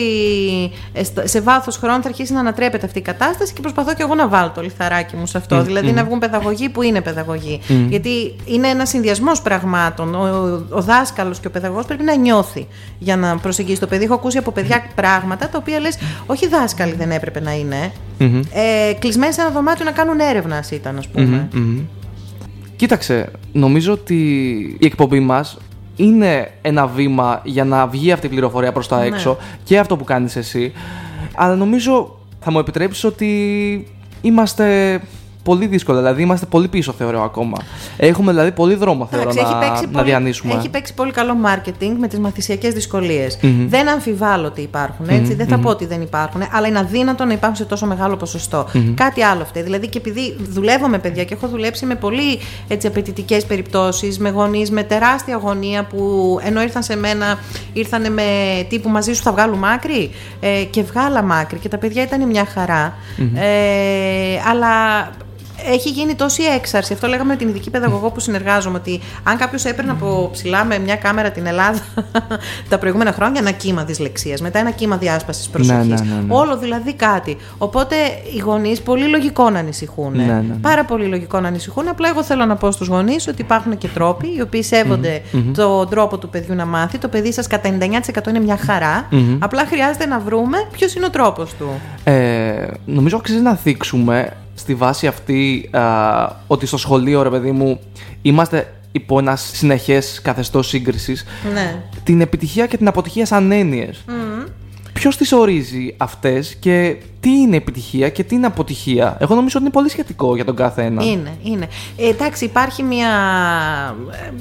ε, στα- σε βάθος χρόνου θα αρχίσει να ανατρέπεται αυτή η κατάσταση και προσπαθώ και εγώ να βάλω το λιθαράκι μου σε αυτό. Δηλαδή να βγουν παιδαγωγοί που είναι παιδαγωγοί. Γιατί είναι ένας συνδυασμός πραγμάτων. Ο, ο, ο δάσκαλος και ο παιδαγωγός πρέπει να νιώθει για να προσεγγίσει το παιδί. Έχω ακούσει από παιδιά πράγματα τα οποία λες, όχι δάσκαλοι δεν έπρεπε να είναι. Ε, κλεισμένοι σε ένα δωμάτιο να κάνουν έρευνας ήταν, ας πούμε. Μμμ. Κοίταξε, νομίζω ότι η εκπομπή μας είναι ένα βήμα για να βγει αυτή η πληροφορία προς τα Ναι. έξω και αυτό που κάνεις εσύ. Αλλά νομίζω θα μου επιτρέψεις ότι είμαστε πολύ δύσκολα, δηλαδή είμαστε πολύ πίσω θεωρώ ακόμα. Έχουμε δηλαδή πολύ δρόμο θεωρώ Εντάξει, να, έχει, παίξει να πολύ, διανύσουμε. έχει παίξει πολύ καλό marketing με τις μαθησιακές δυσκολίες. Δεν αμφιβάλλω ότι υπάρχουν, έτσι. Δεν θα πω ότι δεν υπάρχουν, αλλά είναι αδύνατο να υπάρχουν σε τόσο μεγάλο ποσοστό. Κάτι άλλο αυτό. Δηλαδή και επειδή δουλεύω με παιδιά και έχω δουλέψει με πολύ έτσι, απαιτητικές περιπτώσεις, με γονείς, με τεράστια αγωνία που ενώ ήρθαν σε μένα, ήρθαν με τύπου μαζί σου θα βγάλουμε άκρη; Ε, και βγάλαμε άκρη και τα παιδιά ήταν μια χαρά. Ε, αλλά έχει γίνει τόση έξαρση. Αυτό λέγαμε με την ειδική παιδαγωγό που συνεργάζομαι. Ότι αν κάποιος έπαιρνε από ψηλά με μια κάμερα την Ελλάδα τα προηγούμενα χρόνια, ένα κύμα δυσλεξίας, μετά ένα κύμα διάσπασης προσοχή. Ναι, ναι, ναι, ναι. Όλο δηλαδή κάτι. Οπότε οι γονείς πολύ λογικό να ανησυχούν. Ναι, ναι, ναι. Πάρα πολύ λογικό να ανησυχούν. Απλά εγώ θέλω να πω στους γονείς ότι υπάρχουν και τρόποι οι οποίοι σέβονται τον τρόπο του παιδιού να μάθει. Το παιδί σας κατά 99% είναι μια χαρά. Απλά χρειάζεται να βρούμε ποιος είναι ο τρόπος του. Ε, νομίζω αξίζει να θίξουμε στη βάση αυτή α, ότι στο σχολείο, ρε παιδί μου, είμαστε υπό ένας συνεχές καθεστώς σύγκρισης Ναι. την επιτυχία και την αποτυχία σαν έννοιες. Ποιος τις ορίζει αυτές και τι είναι επιτυχία και τι είναι αποτυχία. Εγώ νομίζω ότι είναι πολύ σχετικό για τον κάθε ένα. Είναι, είναι. Ε, εντάξει, υπάρχει μια.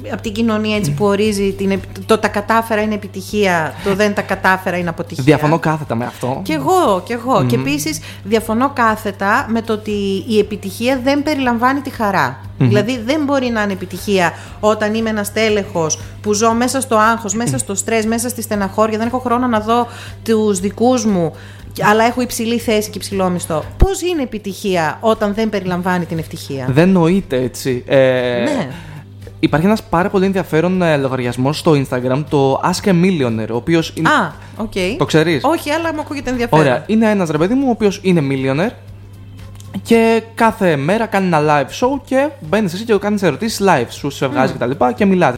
ε, από την κοινωνία έτσι που ορίζει την, επι- το τα κατάφερα είναι επιτυχία, το δεν τα κατάφερα είναι αποτυχία. Διαφωνώ κάθετα με αυτό. Κι εγώ, κι εγώ. Και επίσης διαφωνώ κάθετα με το ότι η επιτυχία δεν περιλαμβάνει τη χαρά. Δηλαδή δεν μπορεί να είναι επιτυχία όταν είμαι ένα στέλεχος που ζω μέσα στο άγχος, μέσα στο στρες, μέσα στη στεναχώρια, δεν έχω χρόνο να δω τους δικούς μου, αλλά έχω υψηλή θέση και υψηλό μισθό. Πώς είναι επιτυχία όταν δεν περιλαμβάνει την ευτυχία; Δεν νοείται έτσι. Ε, Ναι. Υπάρχει ένας πάρα πολύ ενδιαφέρον ε, λογαριασμός στο Instagram, το Ask a Millionaire, ο οποίος είναι... Α, οκ. Το ξέρεις; Όχι, αλλά μου ακούγεται ενδιαφέρον. Ωραία. Είναι ένας ρε παιδί μου, ο οποίος είναι millionaire και κάθε μέρα κάνει ένα live show και μπαίνεις εσύ και του κάνεις ερωτήσεις live. Σου σε βγάζει κτλ. Και, και μιλάτε.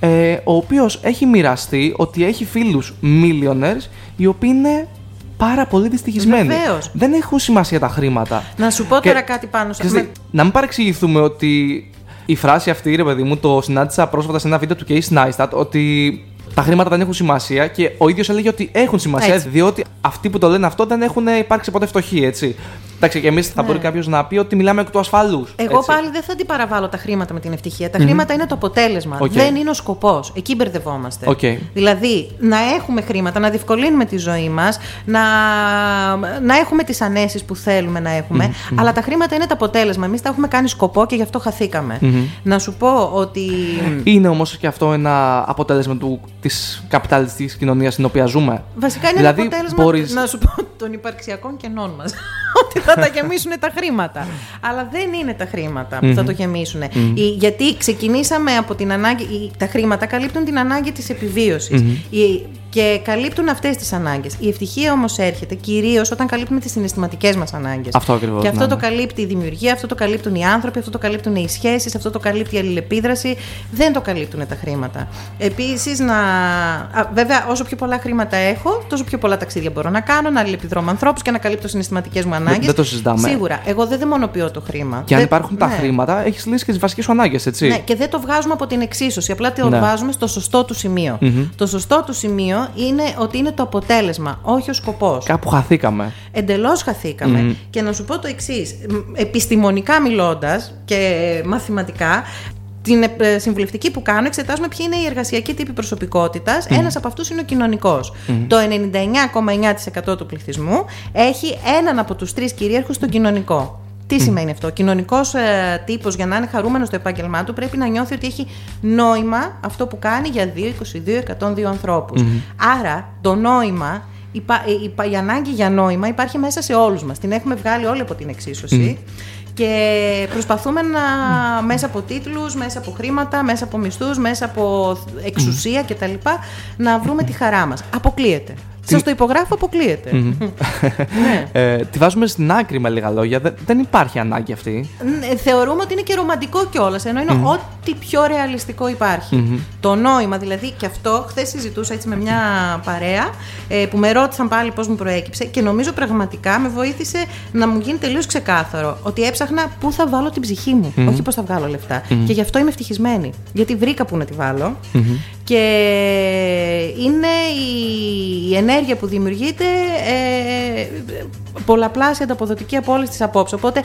Ε, ο οποίος έχει μοιραστεί ότι έχει φίλους millionaires οι οποίοι είναι πάρα πολύ δυστυχισμένοι. Βεβαίως. Δεν έχουν σημασία τα χρήματα. Να σου πω Και- τώρα κάτι πάνω σε Ξέρεις τι, Να μην παρεξηγηθούμε ότι η φράση αυτή, ρε παιδί μου, το συνάντησα πρόσφατα σε ένα βίντεο του Casey Neistat ότι τα χρήματα δεν έχουν σημασία και ο ίδιος έλεγε ότι έχουν σημασία, Έτσι. διότι αυτοί που το λένε αυτό δεν έχουν υπάρξει ποτέ φτωχοί, έτσι. Εντάξει, και εμείς θα Ναι. μπορεί κάποιος να πει ότι μιλάμε εκ του ασφαλούς. Εγώ πάλι δεν θα αντιπαραβάλλω τα χρήματα με την ευτυχία. Τα χρήματα είναι το αποτέλεσμα. Οκ. Δεν είναι ο σκοπός. Εκεί μπερδευόμαστε. Οκ. Δηλαδή, να έχουμε χρήματα, να διευκολύνουμε τη ζωή μας, να, να έχουμε τις ανέσεις που θέλουμε να εχουμε Αλλά τα χρήματα είναι το αποτέλεσμα. Εμείς τα έχουμε κάνει σκοπό και γι' αυτό χαθήκαμε. Να σου πω ότι. Είναι όμως και αυτό ένα αποτέλεσμα της καπιταλιστικής κοινωνίας στην οποία ζούμε. Βασικά είναι δηλαδή, ένα αποτέλεσμα μπορείς- να σου πω των υπαρξιακών κενών μας. Ότι θα τα γεμίσουν τα χρήματα. Αλλά δεν είναι τα χρήματα που θα το γεμίσουν. Γιατί ξεκινήσαμε από την ανάγκη. οι- Τα χρήματα καλύπτουν την ανάγκη της επιβίωσης. Και καλύπτουν αυτές τις ανάγκες. Η ευτυχία όμως έρχεται κυρίως όταν καλύπτουμε τις συναισθηματικές μας ανάγκες. Αυτό ακριβώς, Και αυτό ναι, το ναι. καλύπτει η δημιουργία, αυτό το καλύπτουν οι άνθρωποι, αυτό το καλύπτουν οι σχέσεις, αυτό το καλύπτει η αλληλεπίδραση. Δεν το καλύπτουν τα χρήματα. Επίσης, να. Α, βέβαια, όσο πιο πολλά χρήματα έχω, τόσο πιο πολλά ταξίδια μπορώ να κάνω, να αλληλεπιδρώ με ανθρώπους και να καλύπτω συναισθηματικές μου ανάγκες. δεν το συζητάμε. Σίγουρα. Εγώ δεν δαιμονοποιώ το χρήμα. Και αν Δεν- υπάρχουν τα ναι. χρήματα, έχεις λύσει και τις βασικές σου ανάγκες, έτσι. Ναι, και δεν το βγάζουμε από την εξίσωση. Απλά το Ναι. βάζουμε στο σωστό του σημειο Το σωστό του σημείο είναι ότι είναι το αποτέλεσμα, όχι ο σκοπός. Κάπου χαθήκαμε. Εντελώς χαθήκαμε. Και να σου πω το εξής. Επιστημονικά μιλώντας και μαθηματικά, την ε, συμβουλευτική που κάνω, εξετάζουμε ποιοι είναι οι εργασιακοί τύποι προσωπικότητας. Ένας από αυτούς είναι ο κοινωνικός. Το 99,9% του πληθυσμού έχει έναν από τους τρεις κυρίαρχους στον κοινωνικό. Τι σημαίνει αυτό; Ο κοινωνικός ε, τύπος, για να είναι χαρούμενος στο επάγγελμά του, πρέπει να νιώθει ότι έχει νόημα αυτό που κάνει για 2, 22, 102 ανθρώπους. Άρα το νόημα υπά- η, η- η ανάγκη για νόημα υπάρχει μέσα σε όλους μας. Την έχουμε βγάλει όλοι από την εξίσωση. Και προσπαθούμε να, μέσα από τίτλους, μέσα από χρήματα, μέσα από μισθούς, μέσα από εξουσία κτλ. να βρούμε τη χαρά μας. Αποκλείεται. Σας το υπογράφω, αποκλείεται. ναι. Ε, τη βάζουμε στην άκρη με λίγα λόγια. Δεν, δεν υπάρχει ανάγκη αυτή. Ναι, Θεωρούμε ότι είναι και ρομαντικό κιόλας, ενώ είναι ό,τι πιο ρεαλιστικό υπάρχει. Το νόημα, δηλαδή, και αυτό, χθες συζητούσα έτσι με μια παρέα ε, που με ρώτησαν πάλι πώς μου προέκυψε και νομίζω πραγματικά με βοήθησε να μου γίνει τελείως ξεκάθαρο ότι έψαχνα πού θα βάλω την ψυχή μου, όχι πώς θα βγάλω λεφτά. Και γι' αυτό είμαι ευτυχισμένη. Γιατί βρήκα πού να τη βάλω. Και είναι η, η ενέργεια που δημιουργείται ε, πολλαπλάσια ανταποδοτική από όλες τις απόψεις. Οπότε,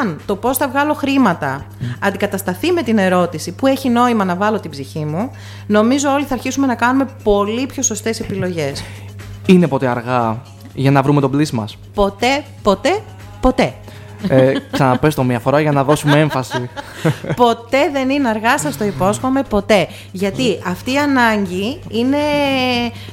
αν το πώς θα βγάλω χρήματα αντικατασταθεί με την ερώτηση που έχει νόημα να βάλω την ψυχή μου, νομίζω όλοι θα αρχίσουμε να κάνουμε πολύ πιο σωστές επιλογές. Είναι ποτέ αργά για να βρούμε τον πλήση μας; Ποτέ, ποτέ, ποτέ. Ε, ξαναπες το μία φορά για να δώσουμε έμφαση. ποτέ δεν είναι αργά, σας το υπόσχομαι, ποτέ. Γιατί αυτή η ανάγκη είναι,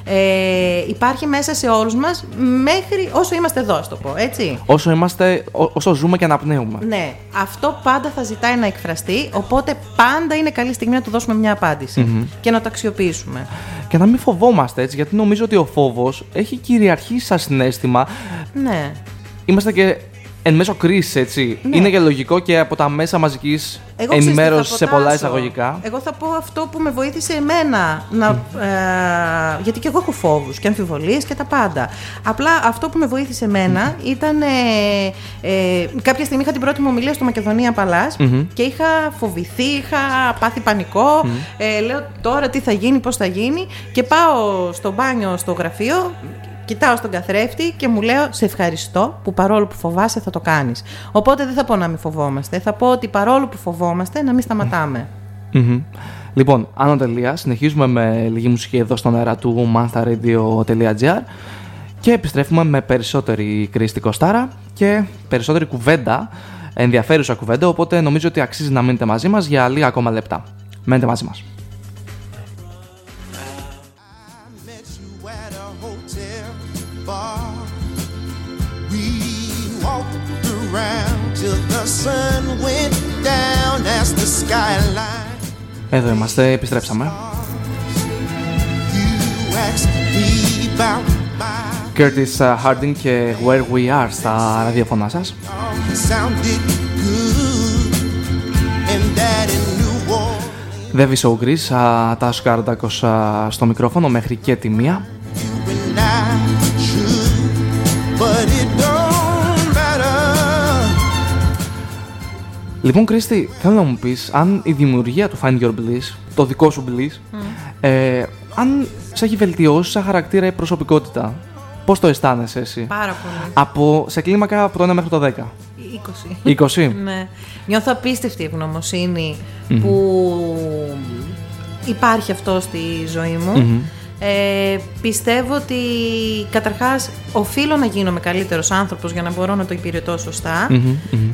ε, υπάρχει μέσα σε όλους μας μέχρι όσο είμαστε εδώ, ας το πω, έτσι. όσο είμαστε, ό- όσο ζούμε και αναπνέουμε. Ναι, αυτό πάντα θα ζητάει να εκφραστεί, οπότε πάντα είναι καλή στιγμή να του δώσουμε μια απαντηση και να το αξιοποιήσουμε. Και να μην φοβόμαστε έτσι, γιατί νομίζω ότι ο φόβος έχει κυριαρχήσει σαν συνέστημα. Ναι. Είμαστε και εν μέσω κρίση, έτσι. Ναι. Είναι και λογικό και από τα μέσα μαζικής Εγώ ξέρεις τι θα ενημέρωσης σε πολλά προτάσω. εισαγωγικά. Εγώ θα πω αυτό που με βοήθησε εμένα. Να, ε, γιατί και εγώ έχω φόβους και αμφιβολίες και τα πάντα. Απλά αυτό που με βοήθησε εμένα ήταν. Ε, ε, κάποια στιγμή είχα την πρώτη μου ομιλία στο Μακεδονία Παλάς και είχα φοβηθεί, είχα πάθει πανικό. Ε, λέω τώρα τι θα γίνει, πώς θα γίνει. Και πάω στο μπάνιο στο γραφείο Κοιτάω στον καθρέφτη και μου λέω Σε ευχαριστώ που παρόλο που φοβάσαι θα το κάνεις Οπότε δεν θα πω να μην φοβόμαστε. Θα πω ότι παρόλο που φοβόμαστε να μην σταματάμε. Μμμ. Λοιπόν, άνω τελεία. Συνεχίζουμε με λίγη μουσική εδώ στον αέρα του manstaradio.gr και επιστρέφουμε με περισσότερη Κρίστη Κοστάρα και περισσότερη κουβέντα, ενδιαφέρουσα κουβέντα, οπότε νομίζω ότι αξίζει να μείνετε μαζί μας για λίγα ακόμα λεπτά. Μένετε μαζί μας. Εδώ είμαστε, επιστρέψαμε. You asked me about my Curtis uh, Harding και Where We Are στα ραδιοφωνά σας. arm. Sounded good. And that in New Orleans. Δεύει Σόγκρις, τα Σκάρντακος στο μικρόφωνο μέχρι και τη μία. Λοιπόν, Κρίστη, θέλω να μου πεις αν η δημιουργία του Find Your Bliss, το δικό σου bliss, ε, αν σε έχει βελτιώσει σαν χαρακτήρα ή προσωπικότητα. Πώς το αισθάνεσαι εσύ, Πάρα πολύ. από, σε κλίμακα από το 1 μέχρι το 10. 20. 20. Ναι. Νιώθω απίστευτη ευγνωμοσύνη που υπάρχει αυτό στη ζωή μου. Ε, πιστεύω ότι καταρχάς οφείλω να γίνομαι καλύτερος άνθρωπος για να μπορώ να το υπηρετώ σωστά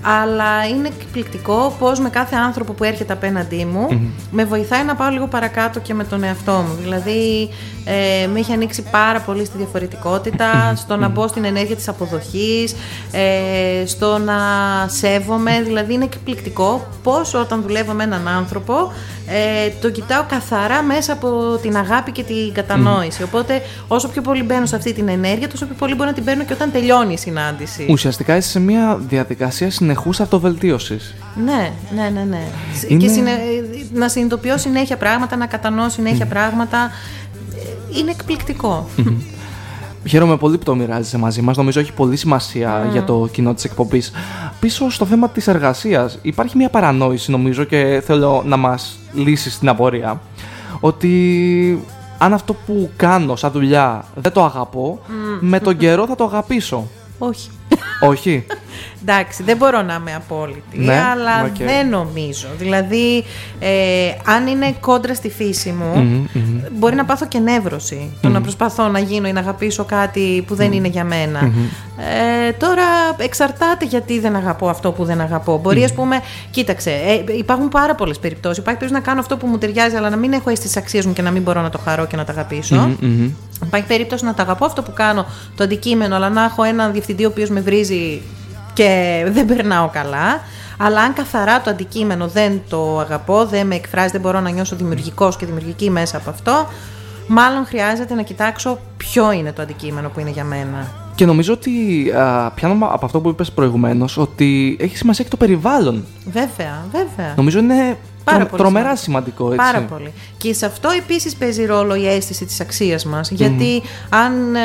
αλλά είναι εκπληκτικό πως με κάθε άνθρωπο που έρχεται απέναντί μου με βοηθάει να πάω λίγο παρακάτω και με τον εαυτό μου. Δηλαδή ε, με έχει ανοίξει πάρα πολύ στη διαφορετικότητα στο να μπω στην ενέργεια της αποδοχής ε, στο να σέβομαι. Δηλαδή είναι εκπληκτικό πως όταν δουλεύω με έναν άνθρωπο ε, το κοιτάω καθαρά μέσα από την αγάπη και την κατανόηση. Οπότε, όσο πιο πολύ μπαίνω σε αυτή την ενέργεια, τόσο πιο πολύ μπορώ να την παίρνω και όταν τελειώνει η συνάντηση. Ουσιαστικά είσαι σε μια διαδικασία συνεχούς αυτοβελτίωσης. Ναι, ναι, ναι. ναι. Είναι- Και συνε... να συνειδητοποιώ συνέχεια πράγματα, να κατανοώ συνέχεια πράγματα. Ε, Είναι εκπληκτικό. Χαίρομαι πολύ που το μοιράζεσαι μαζί μας. Νομίζω έχει πολύ σημασία για το κοινό της εκπομπής. Πίσω στο θέμα της εργασίας, υπάρχει μια παρανόηση, νομίζω, και θέλω να μας λύσεις την απορία. Ότι αν αυτό που κάνω σαν δουλειά δεν το αγαπώ, με τον καιρό θα το αγαπήσω. Όχι. Όχι. Εντάξει, δεν μπορώ να είμαι απόλυτη, Ναι, αλλά οκ. δεν νομίζω. Δηλαδή, ε, αν είναι κόντρα στη φύση μου, μπορεί να πάθω και νεύρωση. Το να προσπαθώ να γίνω ή να αγαπήσω κάτι που δεν είναι για μένα. Ε, τώρα, εξαρτάται γιατί δεν αγαπώ αυτό που δεν αγαπώ. Μπορεί, ας πούμε, κοίταξε, ε, υπάρχουν πάρα πολλές περιπτώσεις. Υπάρχει περίπτωση να κάνω αυτό που μου ταιριάζει, αλλά να μην έχω αίσθηση αξίας μου και να μην μπορώ να το χαρώ και να το αγαπήσω. Υπάρχει περίπτωση να τα αγαπώ αυτό που κάνω, το αντικείμενο, αλλά να έχω έναν διευθυντή ο οποίος με βρίζει και δεν περνάω καλά. Αλλά αν καθαρά το αντικείμενο δεν το αγαπώ, δεν με εκφράζει, δεν μπορώ να νιώσω δημιουργικός και δημιουργική μέσα από αυτό, μάλλον χρειάζεται να κοιτάξω ποιο είναι το αντικείμενο που είναι για μένα. Και νομίζω ότι α, πιάνω από αυτό που είπες προηγουμένως ότι έχει σημασία και το περιβάλλον. Βέβαια, βέβαια. Νομίζω είναι Πάρα τρο- πολύ τρομερά σημαντικό. σημαντικό, έτσι. Πάρα πολύ. Και σε αυτό επίσης παίζει ρόλο η αίσθηση της αξίας μας. Γιατί αν ε,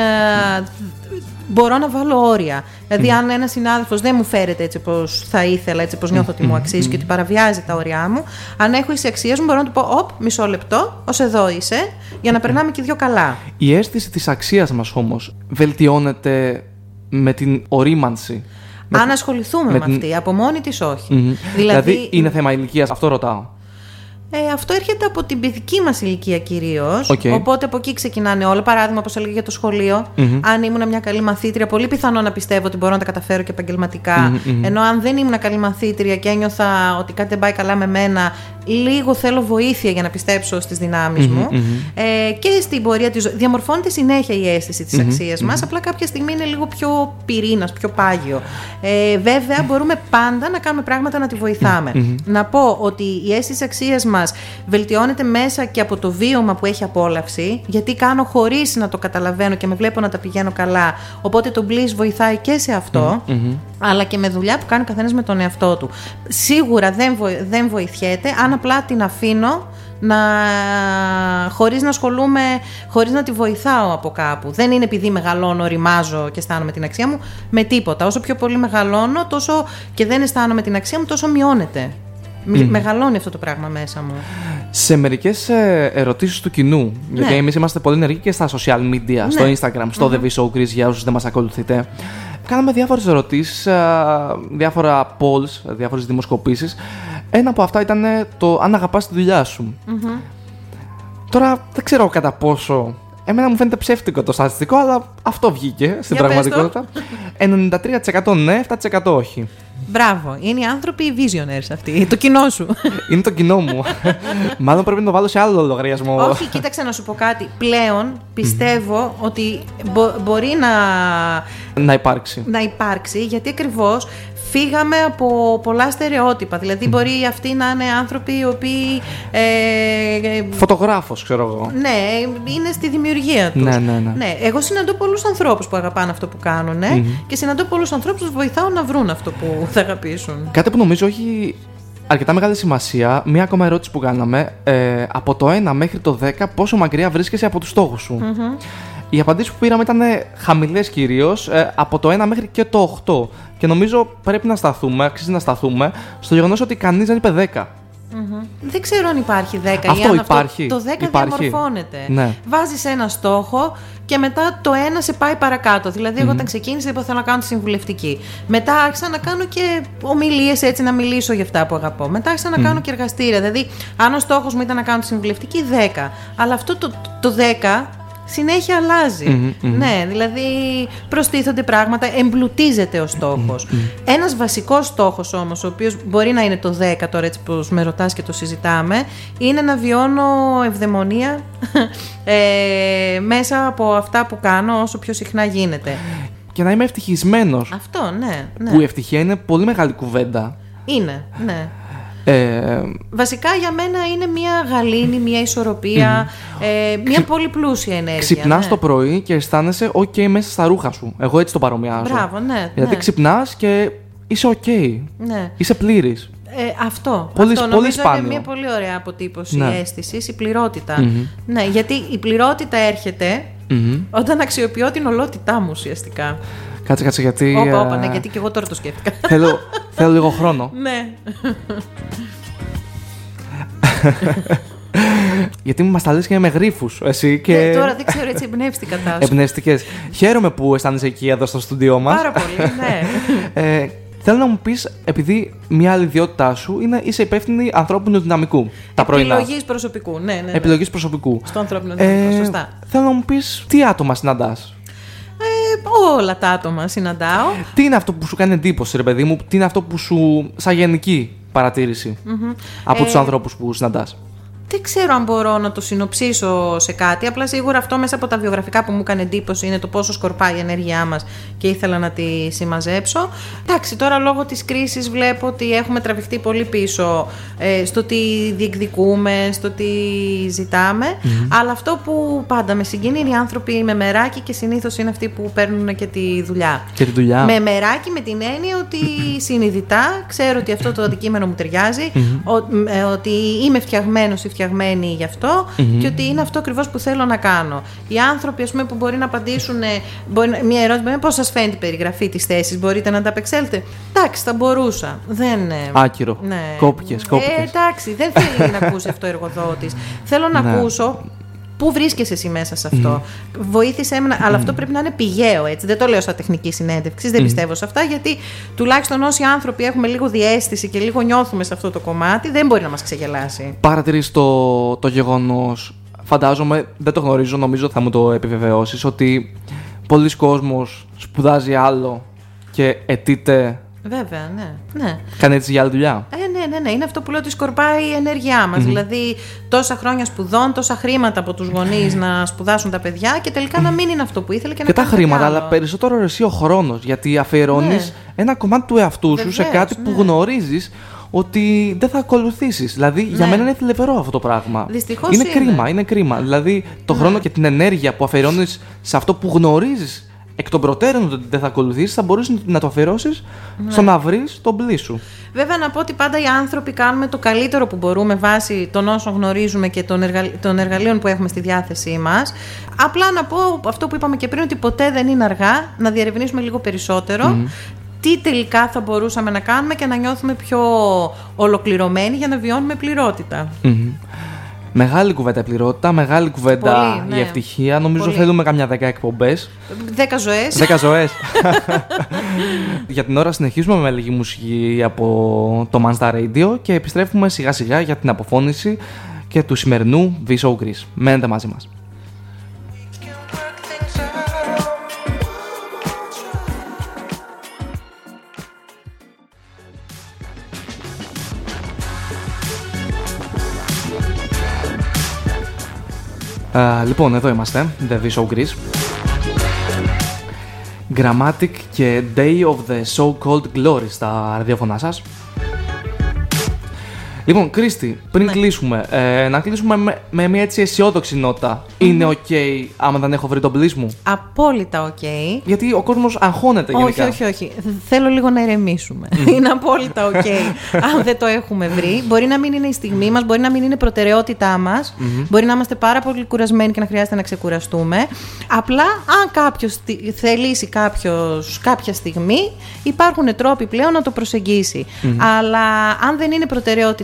μπορώ να βάλω όρια. Δηλαδή, αν ένας συνάδελφος δεν μου φέρεται έτσι όπως θα ήθελα, έτσι όπως νιώθω ότι μου αξίζει και ότι παραβιάζει τα όρια μου, αν έχω τι αξίες μου, μπορώ να του πω: Οπ, μισό λεπτό, ως εδώ είσαι, για να περνάμε και δυο καλά. Η αίσθηση της αξίας μας όμως βελτιώνεται με την ορίμανση. Με αν την- ασχοληθούμε με με, την- αυτή, από μόνη της όχι. Μμμ. Δηλαδή, είναι θέμα ηλικίας, αυτό ρωτάω. Ε, αυτό έρχεται από την παιδική μας ηλικία κυρίως. Οκ. Οπότε από εκεί ξεκινάνε όλα. Παράδειγμα, όπως έλεγε για το σχολειο Αν ήμουν μια καλή μαθήτρια, πολύ πιθανό να πιστεύω ότι μπορώ να τα καταφέρω και επαγγελματικα Ενώ αν δεν ήμουν καλή μαθήτρια και ένιωθα ότι κάτι δεν πάει καλά με μένα, λίγο θέλω βοήθεια για να πιστέψω στις δυνάμεις μου. Ε, και στην πορεία της ζωής. Διαμορφώνεται συνέχεια η αίσθηση της αξίας μας. Απλά κάποια στιγμή είναι λίγο πιο πυρήνας, πιο πάγιο. Ε, βέβαια, μπορούμε πάντα να κάνουμε πράγματα να τη βοηθάμε. Να πω ότι η αίσθηση αξίας μας βελτιώνεται μέσα και από το βίωμα που έχει απόλαυση, γιατί κάνω χωρίς να το καταλαβαίνω και με βλέπω να τα πηγαίνω καλά. Οπότε το bliss βοηθάει και σε αυτό, αλλά και με δουλειά που κάνει ο καθένας με τον εαυτό του. Σίγουρα δεν, βοη- δεν βοηθιέται αν απλά την αφήνω να, χωρίς να ασχολούμαι, χωρίς να τη βοηθάω από κάπου. Δεν είναι επειδή μεγαλώνω, ρημάζω και αισθάνομαι την αξία μου, με τίποτα. Όσο πιο πολύ μεγαλώνω, τόσο και δεν αισθάνομαι την αξία μου, τόσο μειώνεται. Μη- Μεγαλώνει αυτό το πράγμα μέσα μου. Σε μερικές ερωτήσεις του κοινού, γιατί Ναι. εμείς είμαστε πολύ ενεργοί και στα social media, στο Ναι. Instagram, στο The V Show Greece, για όσους δεν μας ακολουθείτε. Κάναμε διάφορες ερωτήσεις, διάφορα polls, διάφορες δημοσκοπήσεις. Ένα από αυτά ήταν ε, το αν αγαπάς τη δουλειά σου. Τώρα δεν ξέρω κατά πόσο. Εμένα μου φαίνεται ψεύτικο το στατιστικό, αλλά αυτό βγήκε στην Για πες το. πραγματικότητα. 93% ναι, 7% όχι. Μπράβο. Είναι οι άνθρωποι οι visionaries αυτοί. Το κοινό σου. Είναι το κοινό μου. Μάλλον πρέπει να το βάλω σε άλλο λογαριασμό. Όχι, κοίταξε να σου πω κάτι. Πλέον πιστεύω ότι μπο- μπορεί να, Να υπάρξει. να υπάρξει, γιατί ακριβώς φύγαμε από πολλά στερεότυπα. Δηλαδή, μπορεί αυτοί να είναι άνθρωποι οι οποίοι. Ε, ε, Φωτογράφος, ξέρω εγώ. ναι, είναι στη δημιουργία τους. Ναι, ναι, ναι. εγώ συναντώ πολλούς ανθρώπους που αγαπάνε αυτό που κάνουν και συναντώ πολλούς ανθρώπους που τους βοηθάω να βρουν αυτό που θα αγαπήσουν. Κάτι που νομίζω έχει αρκετά μεγάλη σημασία, μία ακόμα ερώτηση που κάναμε, ε, από το 1 μέχρι το 10, πόσο μακριά βρίσκεσαι από τους στόχους σου; Οι απαντήσεις που πήραμε ήταν χαμηλές κυρίως, από το 1 μέχρι και το 8. Και νομίζω πρέπει να σταθούμε, αξίζει να σταθούμε, στο γεγονός ότι κανείς δεν είπε 10. Δεν ξέρω αν υπάρχει 10 ή Αυτό αν υπάρχει. το 10 Υπάρχει. διαμορφώνεται. Ναι. Βάζεις ένα στόχο και μετά το ένα σε πάει παρακάτω. Δηλαδή, εγώ όταν ξεκίνησα, είπα θέλω να κάνω τη συμβουλευτική. Μετά άρχισα να κάνω και ομιλίες έτσι, να μιλήσω για αυτά που αγαπώ. Μετά άρχισα να κάνω και εργαστήρια. Δηλαδή, αν ο στόχος μου ήταν να κάνω τη συμβουλευτική, 10. Αλλά αυτό το, το 10 συνέχεια αλλάζει. Ναι, δηλαδή προστίθονται πράγματα, εμπλουτίζεται ο στόχος. Ένας βασικός στόχος όμως, ο οποίος μπορεί να είναι το 10 τώρα έτσι που με ρωτάς και το συζητάμε, είναι να βιώνω ευδαιμονία ε, μέσα από αυτά που κάνω όσο πιο συχνά γίνεται. Και να είμαι ευτυχισμένος. Αυτό, ναι. ναι. Που η ευτυχία είναι πολύ μεγάλη κουβέντα. Είναι, ναι. Ε, Βασικά για μένα είναι μια γαλήνη, μια ισορροπία, ε, μια πολύ πλούσια ενέργεια. Ξυπνάς ναι. το πρωί και αισθάνεσαι OK μέσα στα ρούχα σου. Εγώ έτσι το παρομοιάζω. Μπράβο, ναι. Δηλαδή ναι. ξυπνάς και είσαι OK. ναι. Είσαι πλήρης. Ε, αυτό. Πολύ- αυτό πολύ νομίζω σπάνιο. είναι μια πολύ ωραία αποτύπωση Ναι. αίσθησης, η πληρότητα. Ναι, γιατί η πληρότητα έρχεται όταν αξιοποιώ την ολότητά μου ουσιαστικά. Κάτσε, κάτσε γιατί. Όπα, ε, όπα, ναι, γιατί και εγώ τώρα το σκέφτηκα. θέλω, θέλω λίγο χρόνο. ναι. γιατί μα τα λε και με γρήφου. Εσύ και. Ναι, τώρα δεν ξέρω, έτσι εμπνεύστηκα τα σου. Εμπνευστικέ. Χαίρομαι που αισθάνεσαι εκεί εδώ στο στούντιό μας. Πάρα πολύ, ναι. Ε, θέλω να μου πεις, επειδή μια άλλη ιδιότητά σου είναι είσαι υπεύθυνη ανθρώπινου δυναμικού. Τα πρωινά. Επιλογής προσωπικού, ναι, ναι. ναι. Επιλογής προσωπικού. Στο ανθρώπινο δυναμικό, σωστά. Θέλω να μου πεις τι άτομα συναντάς; Ε, όλα τα άτομα συναντάω. Τι είναι αυτό που σου κάνει εντύπωση, ρε παιδί μου, τι είναι αυτό που σου. σαν γενική παρατήρηση από Ε, του ανθρώπους που συναντάς; Δεν ξέρω αν μπορώ να το συνοψίσω σε κάτι. Απλά σίγουρα αυτό μέσα από τα βιογραφικά που μου έκανε εντύπωση είναι το πόσο σκορπάει η ενέργειά μας και ήθελα να τη συμμαζέψω. Εντάξει, τώρα λόγω της κρίσης βλέπω ότι έχουμε τραβηχτεί πολύ πίσω ε, στο τι διεκδικούμε, στο τι ζηταμε Αλλά αυτό που πάντα με συγκινεί είναι οι άνθρωποι με μεράκι και συνήθως είναι αυτοί που παίρνουν και τη δουλειά. Και τη δουλειά. Με μεράκι με την έννοια ότι συνειδητά ξέρω ότι αυτό το αντικείμενο μου ταιριάζει, ο- ε, ότι είμαι φτιαγμένος ή φτιαγμένη γι' αυτό και ότι είναι αυτό ακριβώς που θέλω να κάνω. Οι άνθρωποι ας πούμε, που μπορεί να απαντήσουν ε, μπορεί, να- μια ερώτηση, πώς σας φαίνεται η περιγραφή της θέσης, μπορείτε να ανταπεξέλθετε. Εντάξει, θα μπορούσα. Δεν. ε, Άκυρο. ναι. Κόπηκες, κόπηκες. Ε, εντάξει, δεν θέλει να ακούσει αυτό ο εργοδότης. Θέλω να Ναι. ακούσω Πού βρίσκεσαι εσύ μέσα σε αυτό; Βοήθησε με, αλλά αυτό πρέπει να είναι πηγαίο έτσι. Δεν το λέω σαν τεχνική συνέντευξη, δεν πιστεύω σε αυτά, γιατί τουλάχιστον όσοι άνθρωποι έχουμε λίγο διέστηση και λίγο νιώθουμε σε αυτό το κομμάτι, δεν μπορεί να μας ξεγελάσει. Παρατηρείς το, το γεγονός, φαντάζομαι, δεν το γνωρίζω, νομίζω θα μου το επιβεβαιώσεις, ότι πολλοί κόσμος σπουδάζει άλλο και αιτείται, Βέβαια, ναι. ναι. κάνει έτσι για άλλη δουλειά. Ε, ναι, ναι, ναι. Είναι αυτό που λέω ότι σκορπάει η ενέργειά μας. Δηλαδή, τόσα χρόνια σπουδών, τόσα χρήματα από τους γονείς να σπουδάσουν τα παιδιά και τελικά να μην είναι αυτό που ήθελε και, Και να τα κάνει κάτι χρήματα, άλλο. αλλά περισσότερο εσύ ο χρόνος. Γιατί αφιερώνεις Ναι. ένα κομμάτι του εαυτού σου σε Βεβαίως, κάτι που ναι. γνωρίζεις ότι δεν θα ακολουθήσεις. Δηλαδή, για Ναι. μένα είναι θλιβερό αυτό το πράγμα. Δυστυχώς είναι. είναι. Ναι. κρίμα, είναι κρίμα. Δηλαδή, το χρόνο και την ενέργεια που αφιερώνεις σε αυτό που γνωρίζεις εκ των προτέρων ότι δεν θα ακολουθήσεις, θα μπορούσε να το αφιερώσεις Ναι. στο να βρεις τον πλή σου. Βέβαια, να πω ότι πάντα οι άνθρωποι κάνουμε το καλύτερο που μπορούμε βάσει των όσων γνωρίζουμε και των, εργα... των εργαλείων που έχουμε στη διάθεσή μας. Απλά να πω αυτό που είπαμε και πριν, ότι ποτέ δεν είναι αργά να διερευνήσουμε λίγο περισσότερο. Τι τελικά θα μπορούσαμε να κάνουμε και να νιώθουμε πιο ολοκληρωμένοι για να βιώνουμε πληρότητα. Μμμ. Μεγάλη κουβέντα η πληρότητα, μεγάλη κουβέντα Πολύ, ναι. η ευτυχία. Νομίζω Πολύ. θέλουμε καμιά δέκα εκπομπές. Δέκα ζωές. Δέκα ζωές. για την ώρα συνεχίζουμε με λίγη μουσική από το Mansta Radio και επιστρέφουμε σιγά σιγά για την αποφώνηση και του σημερινού V-Show Greece. Μένετε μαζί μας. Α, λοιπόν, εδώ είμαστε, The V-Show Greece. Gramatik και Day of the So-Called Glory στα ραδιοφωνά σας. Λοιπόν, Κρίστη, πριν Ναι. κλείσουμε, ε, να κλείσουμε με, με μια έτσι αισιόδοξη νότα. Είναι οκ άμα δεν έχω βρει το bliss μου; Απόλυτα οκ. Γιατί ο κόσμος αγχώνεται Όχι, γενικά. όχι, όχι. Θέλω λίγο να ηρεμήσουμε. είναι απόλυτα οκ. αν δεν το έχουμε βρει. Μπορεί να μην είναι η στιγμή μας, μπορεί να μην είναι η προτεραιότητά μας. Μπορεί να είμαστε πάρα πολύ κουρασμένοι και να χρειάζεται να ξεκουραστούμε. Απλά, αν κάποιος θελήσει κάποιος, κάποια στιγμή, υπάρχουν τρόποι πλέον να το προσεγγίσει. Αλλά αν δεν είναι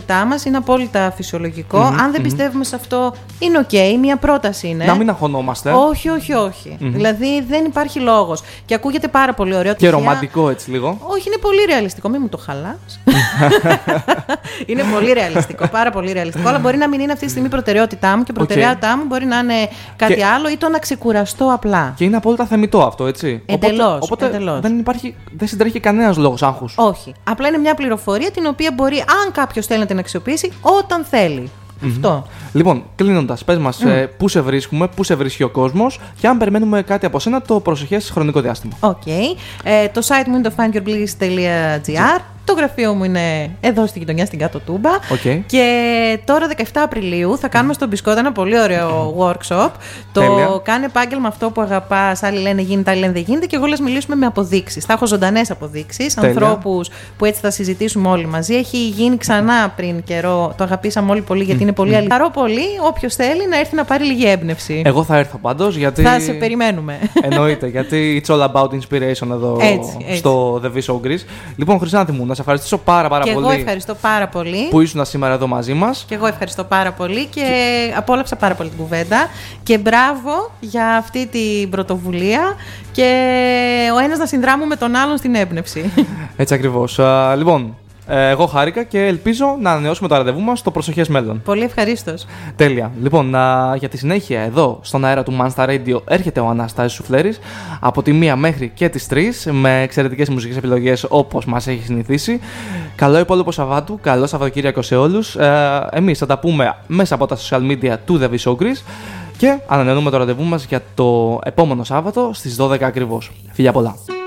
προτεραιότητά μας, είναι απόλυτα φυσιολογικό. Αν δεν πιστεύουμε σε αυτό, είναι οκ. Μία πρόταση είναι. Να μην αγχωνόμαστε. Όχι, όχι, όχι. Δηλαδή δεν υπάρχει λόγος. Και ακούγεται πάρα πολύ ωραίο. Και τυχαία- ρομαντικό έτσι λίγο. όχι, είναι πολύ ρεαλιστικό. Μην μου το χαλάς. είναι πολύ ρεαλιστικό, πάρα πολύ ρεαλιστικό. Αλλά μπορεί να μην είναι αυτή τη στιγμή η προτεραιότητά μου και η προτεραιότητά μου μπορεί να είναι κάτι Και- άλλο ή το να ξεκουραστώ απλά. Και είναι απόλυτα θεμητό αυτό, έτσι. Εντελώς, Οπότε, οπότε εντελώς. δεν υπάρχει, δεν συντρέχει κανένας λόγος άγχους. Όχι. Απλά είναι μια πληροφορία την οποία μπορεί, αν κάποιος θέλει να την αξιοποιήσει, όταν θέλει. Αυτό. Λοιπόν, κλείνοντας, πες μας πού σε βρίσκουμε, πού σε βρίσκει ο κόσμος και αν περιμένουμε κάτι από σένα το προσεχές χρονικό διάστημα. Οκ. Ε, το site μου είναι το findyourbliss.gr. Το γραφείο μου είναι εδώ στη γειτονιά στην κάτω τούμπα. Οκ. Και τώρα 17 Απριλίου θα κάνουμε στο Μπισκότα ένα πολύ ωραίο workshop. Το Τέλεια. κάνει επάγγελμα αυτό που αγαπάς. Άλλοι λένε γίνεται, άλλοι λένε δεν γίνεται. Και εγώ λες μιλήσουμε με αποδείξεις. Θα έχω ζωντανές αποδείξεις. Τέλεια. Ανθρώπους που έτσι θα συζητήσουμε όλοι μαζί. Έχει γίνει ξανά πριν καιρό. Το αγαπήσαμε όλοι πολύ γιατί είναι πολύ αλήθεια. Χαρώ πολύ όποιος θέλει να έρθει να πάρει λίγη έμπνευση. Εγώ θα έρθω πάντως γιατί. Θα σε περιμένουμε. Εννοείται, γιατί it's all about inspiration εδώ Έτσι, έτσι. στο The V Show Greece. Λοιπόν, Χρυσάνθη μου, να σε ευχαριστήσω πάρα, πάρα και πολύ εγώ ευχαριστώ πάρα πολύ. που ήσουν σήμερα εδώ μαζί μας. Και εγώ ευχαριστώ πάρα πολύ και απόλαυσα πάρα πολύ την κουβέντα. Και μπράβο για αυτή την πρωτοβουλία και ο ένας να συνδράμουμε τον άλλον στην έμπνευση. Έτσι ακριβώς. Λοιπόν, ε, εγώ χάρηκα και ελπίζω να ανανεώσουμε το ραντεβού μας στο προσεχέ μέλλον. πολύ ευχαρίστως. Τέλεια. Λοιπόν, να, για τη συνέχεια εδώ στον αέρα του Monster Radio έρχεται ο Αναστάσης Σουφλέρης από τη 1 μέχρι και τις 3 με εξαιρετικές μουσικές επιλογές όπως μας έχει συνηθίσει. Καλό υπόλοιπο Σαββάτου, καλό Σαββατοκύριακο σε όλους. Ε, εμείς θα τα πούμε μέσα από τα social media του The Show Greece και ανανεώνουμε το ραντεβού μας για το επόμενο Σάββατο στις 12 ακριβώς. Φιλιά πολλά.